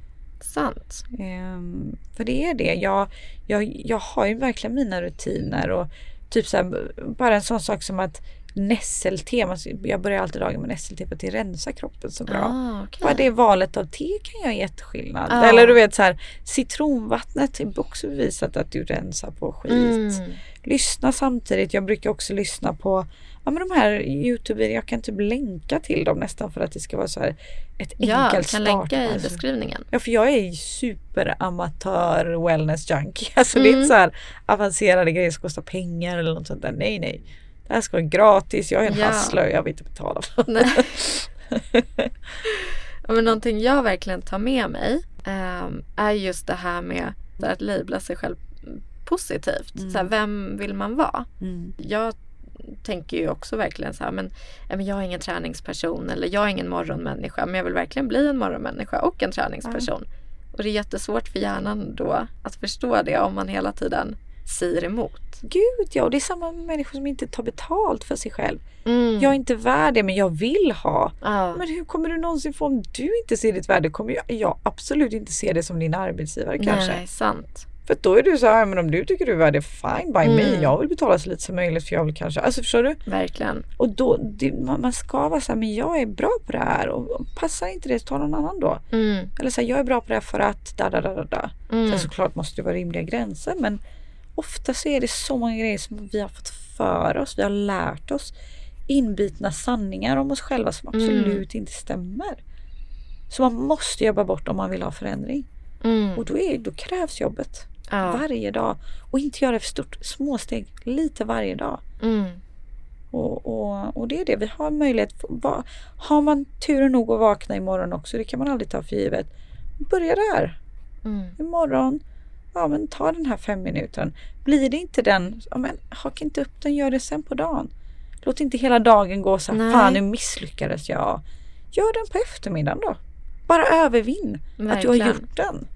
Speaker 2: Sant.
Speaker 1: Ehm, för det är det. Jag, jag, jag har ju verkligen mina rutiner och typ så här, bara en sån sak som att nässelte, man- jag börjar alltid dagen med nässelte för att det rensar kroppen så bra.
Speaker 2: Ah, okej.
Speaker 1: Bara det valet av te kan göra jätteskillnad.
Speaker 2: Ja.
Speaker 1: Eller du vet så här, citronvattnet är också bevisat att du rensar på skit.
Speaker 2: Mm.
Speaker 1: Lyssna samtidigt. Jag brukar också lyssna på ja, men de här Youtube Jag kan typ länka till dem nästan för att det ska vara så här ett
Speaker 2: Ja,
Speaker 1: enkelt
Speaker 2: kan
Speaker 1: start.
Speaker 2: länka i beskrivningen.
Speaker 1: Ja, för jag är superamatör wellness junkie. (laughs) Alltså det är
Speaker 2: Mm.
Speaker 1: inte så här avancerade grejer som kostar pengar eller något sånt där. Nej, nej. Det här ska vara gratis. Jag är en
Speaker 2: Ja.
Speaker 1: hustler jag vill inte betala för det.
Speaker 2: Nej. (laughs) Ja, men någonting jag verkligen tar med mig ehm, är just det här med att labla sig själv positivt. Så här, vem vill man vara?
Speaker 1: Mm.
Speaker 2: Jag tänker ju också verkligen så här, men, men jag är ingen träningsperson eller jag är ingen morgonmänniska men jag vill verkligen bli en morgonmänniska och en träningsperson. Och det är jättesvårt för hjärnan då att förstå det om man hela tiden säger emot.
Speaker 1: Gud ja, och det är samma med människor som inte tar betalt för sig själv.
Speaker 2: Mm.
Speaker 1: Jag är inte värd det men jag vill ha.
Speaker 2: Ja.
Speaker 1: Men hur kommer du någonsin få om du inte ser ditt värde? Kommer jag, jag absolut inte se det som din arbetsgivare kanske.
Speaker 2: Nej, sant.
Speaker 1: För då är du så här, men om du tycker du är värd det, fine by me.
Speaker 2: Mm.
Speaker 1: Jag vill betala så lite som möjligt för jag vill kanske, alltså förstår du?
Speaker 2: Verkligen.
Speaker 1: Och då, det, man, ska vara så här, men jag är bra på det här och, och passar inte det så ta någon annan då.
Speaker 2: Mm.
Speaker 1: Eller så här, jag är bra på det här för att da da da da da.
Speaker 2: Mm.
Speaker 1: Sen såklart måste det vara rimliga gränser men ofta så är det så många grejer som vi har fått för oss, vi har lärt oss inbitna sanningar om oss själva som absolut inte stämmer. Så man måste jobba bort om man vill ha förändring.
Speaker 2: Mm.
Speaker 1: Och då, är, då krävs jobbet.
Speaker 2: Ja.
Speaker 1: Varje dag. Och inte göra det för stort. Små steg. Lite varje dag.
Speaker 2: Mm.
Speaker 1: Och, och, och det är det. Vi har möjlighet. Har man turen nog att vakna imorgon också. Det kan man aldrig ta för givet. Börja där.
Speaker 2: Mm.
Speaker 1: Imorgon. Ja men ta den här fem minuten. Blir det inte den. Ja men haka inte upp den. Gör det sen på dagen. Låt inte hela dagen gå så här.
Speaker 2: Nej.
Speaker 1: Fan nu misslyckades jag. Gör den på eftermiddagen då. bara övervinn
Speaker 2: Verkligen.
Speaker 1: att du har gjort den.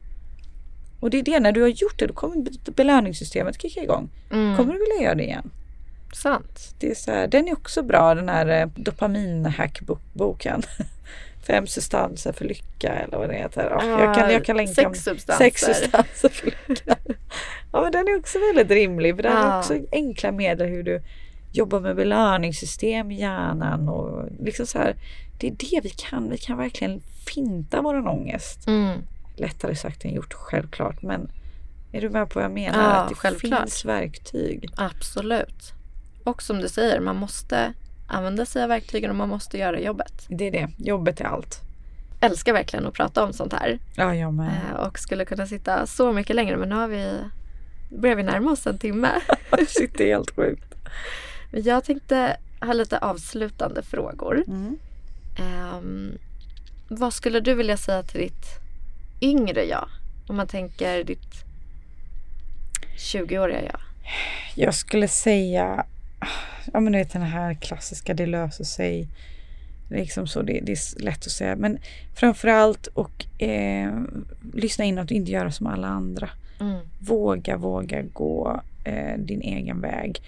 Speaker 1: Och det är det, när du har gjort det då kommer belöningssystemet kicka igång.
Speaker 2: Mm.
Speaker 1: Kommer du vilja göra det igen?
Speaker 2: Sant.
Speaker 1: Det är så här, den är också bra den här eh, dopaminhackboken. (laughs) Fem substanser för lycka eller vad det heter. Ja, jag, kan, jag kan länka
Speaker 2: Sex substanser.
Speaker 1: Sex substanser för lycka. (laughs) Ja men den är också väldigt rimlig för den
Speaker 2: Ja.
Speaker 1: också enkla medel hur du jobbar med belöningssystem i hjärnan och liksom så här. Det är det vi kan. Vi kan verkligen finta vår ångest.
Speaker 2: Mm.
Speaker 1: Lättare sagt än gjort självklart men är du med på vad jag menar?
Speaker 2: Ja,
Speaker 1: att det
Speaker 2: självklart.
Speaker 1: finns verktyg.
Speaker 2: Absolut. Och som du säger, man måste använda sig av verktygen och man måste göra jobbet.
Speaker 1: Det är det. Jobbet är allt.
Speaker 2: Älskar verkligen att prata om sånt här
Speaker 1: Ja, jag med.
Speaker 2: eh, och skulle kunna sitta så mycket längre men nu har vi börjar vi närma oss en timme.
Speaker 1: Shit, (laughs) det är helt sjukt.
Speaker 2: Men Jag tänkte ha lite avslutande frågor.
Speaker 1: Mm.
Speaker 2: Ehm, vad skulle du vilja säga till ditt yngre jag? Om man tänker ditt 20-åriga jag.
Speaker 1: Jag skulle säga, ja men du vet den här klassiska, det löser sig. Liksom så, det, det är lätt att säga. Men framförallt och eh, lyssna inåt och inte göra som alla andra.
Speaker 2: Mm.
Speaker 1: Våga, våga gå eh, din egen väg.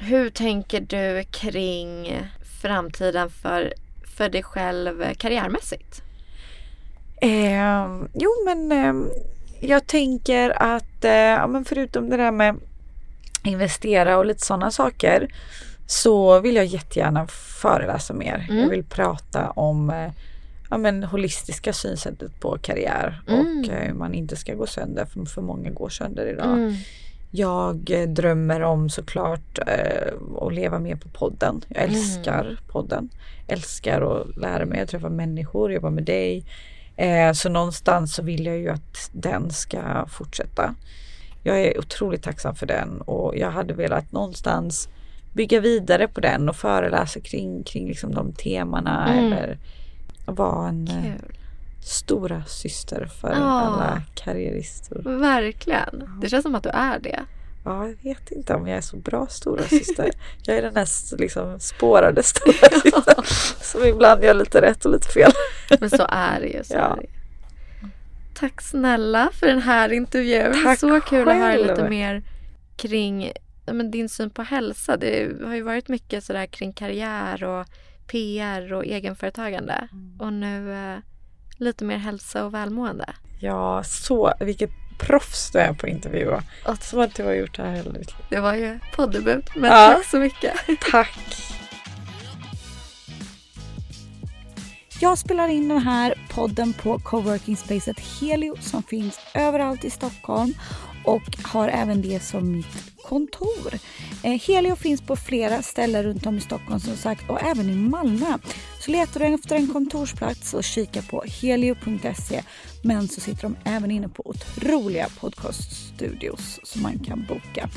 Speaker 2: Hur tänker du kring framtiden för, för dig själv karriärmässigt?
Speaker 1: Eh, jo men eh, jag tänker att eh, ja, men förutom det där med investera och lite sådana saker så vill jag jättegärna föreläsa mer.
Speaker 2: Mm.
Speaker 1: Jag vill prata om eh, ja, men holistiska synsättet på karriär
Speaker 2: Mm.
Speaker 1: och eh, hur man inte ska gå sönder för, för många går sönder idag.
Speaker 2: Mm.
Speaker 1: Jag eh, drömmer om såklart eh, att leva mer på podden. Jag älskar podden. Älskar att lära mig att träffa människor, jobba med dig. Eh, så någonstans så vill jag ju att den ska fortsätta. Jag är otroligt tacksam för den och jag hade velat någonstans bygga vidare på den och föreläsa kring, kring liksom de temana
Speaker 2: Mm.
Speaker 1: eller vara en eh,
Speaker 2: Kul.
Speaker 1: stora syster för
Speaker 2: Ah.
Speaker 1: alla karriärister.
Speaker 2: Verkligen. Det känns som att du är det.
Speaker 1: Ja, jag vet inte om jag är så bra stora syster. Jag är den här liksom spårade stora (laughs) systern som ibland gör lite rätt och lite fel.
Speaker 2: Men så är det ju. Så
Speaker 1: Ja.
Speaker 2: det. Tack snälla för den här intervjun.
Speaker 1: Tack
Speaker 2: så kul att höra
Speaker 1: själv.
Speaker 2: lite mer kring men din syn på hälsa. Det har ju varit mycket sådär kring karriär och PR och egenföretagande. Och nu eh, lite mer hälsa och välmående.
Speaker 1: Ja, så vilket proffs du är på att intervjua.
Speaker 2: Och
Speaker 1: Som att du har gjort det här hela ditt liv.
Speaker 2: det var ju poddebut. Men
Speaker 1: Ja.
Speaker 2: tack så mycket.
Speaker 1: Tack! Jag spelar in den här podden på coworking spacet Helio som finns överallt i Stockholm och har även det som mitt kontor. Eh, helio finns på flera ställen runt om i Stockholm som sagt och även i Malmö. Så letar du efter en kontorsplats och kika på helio.se. Men så sitter de även inne på otroliga podcaststudios som man kan boka.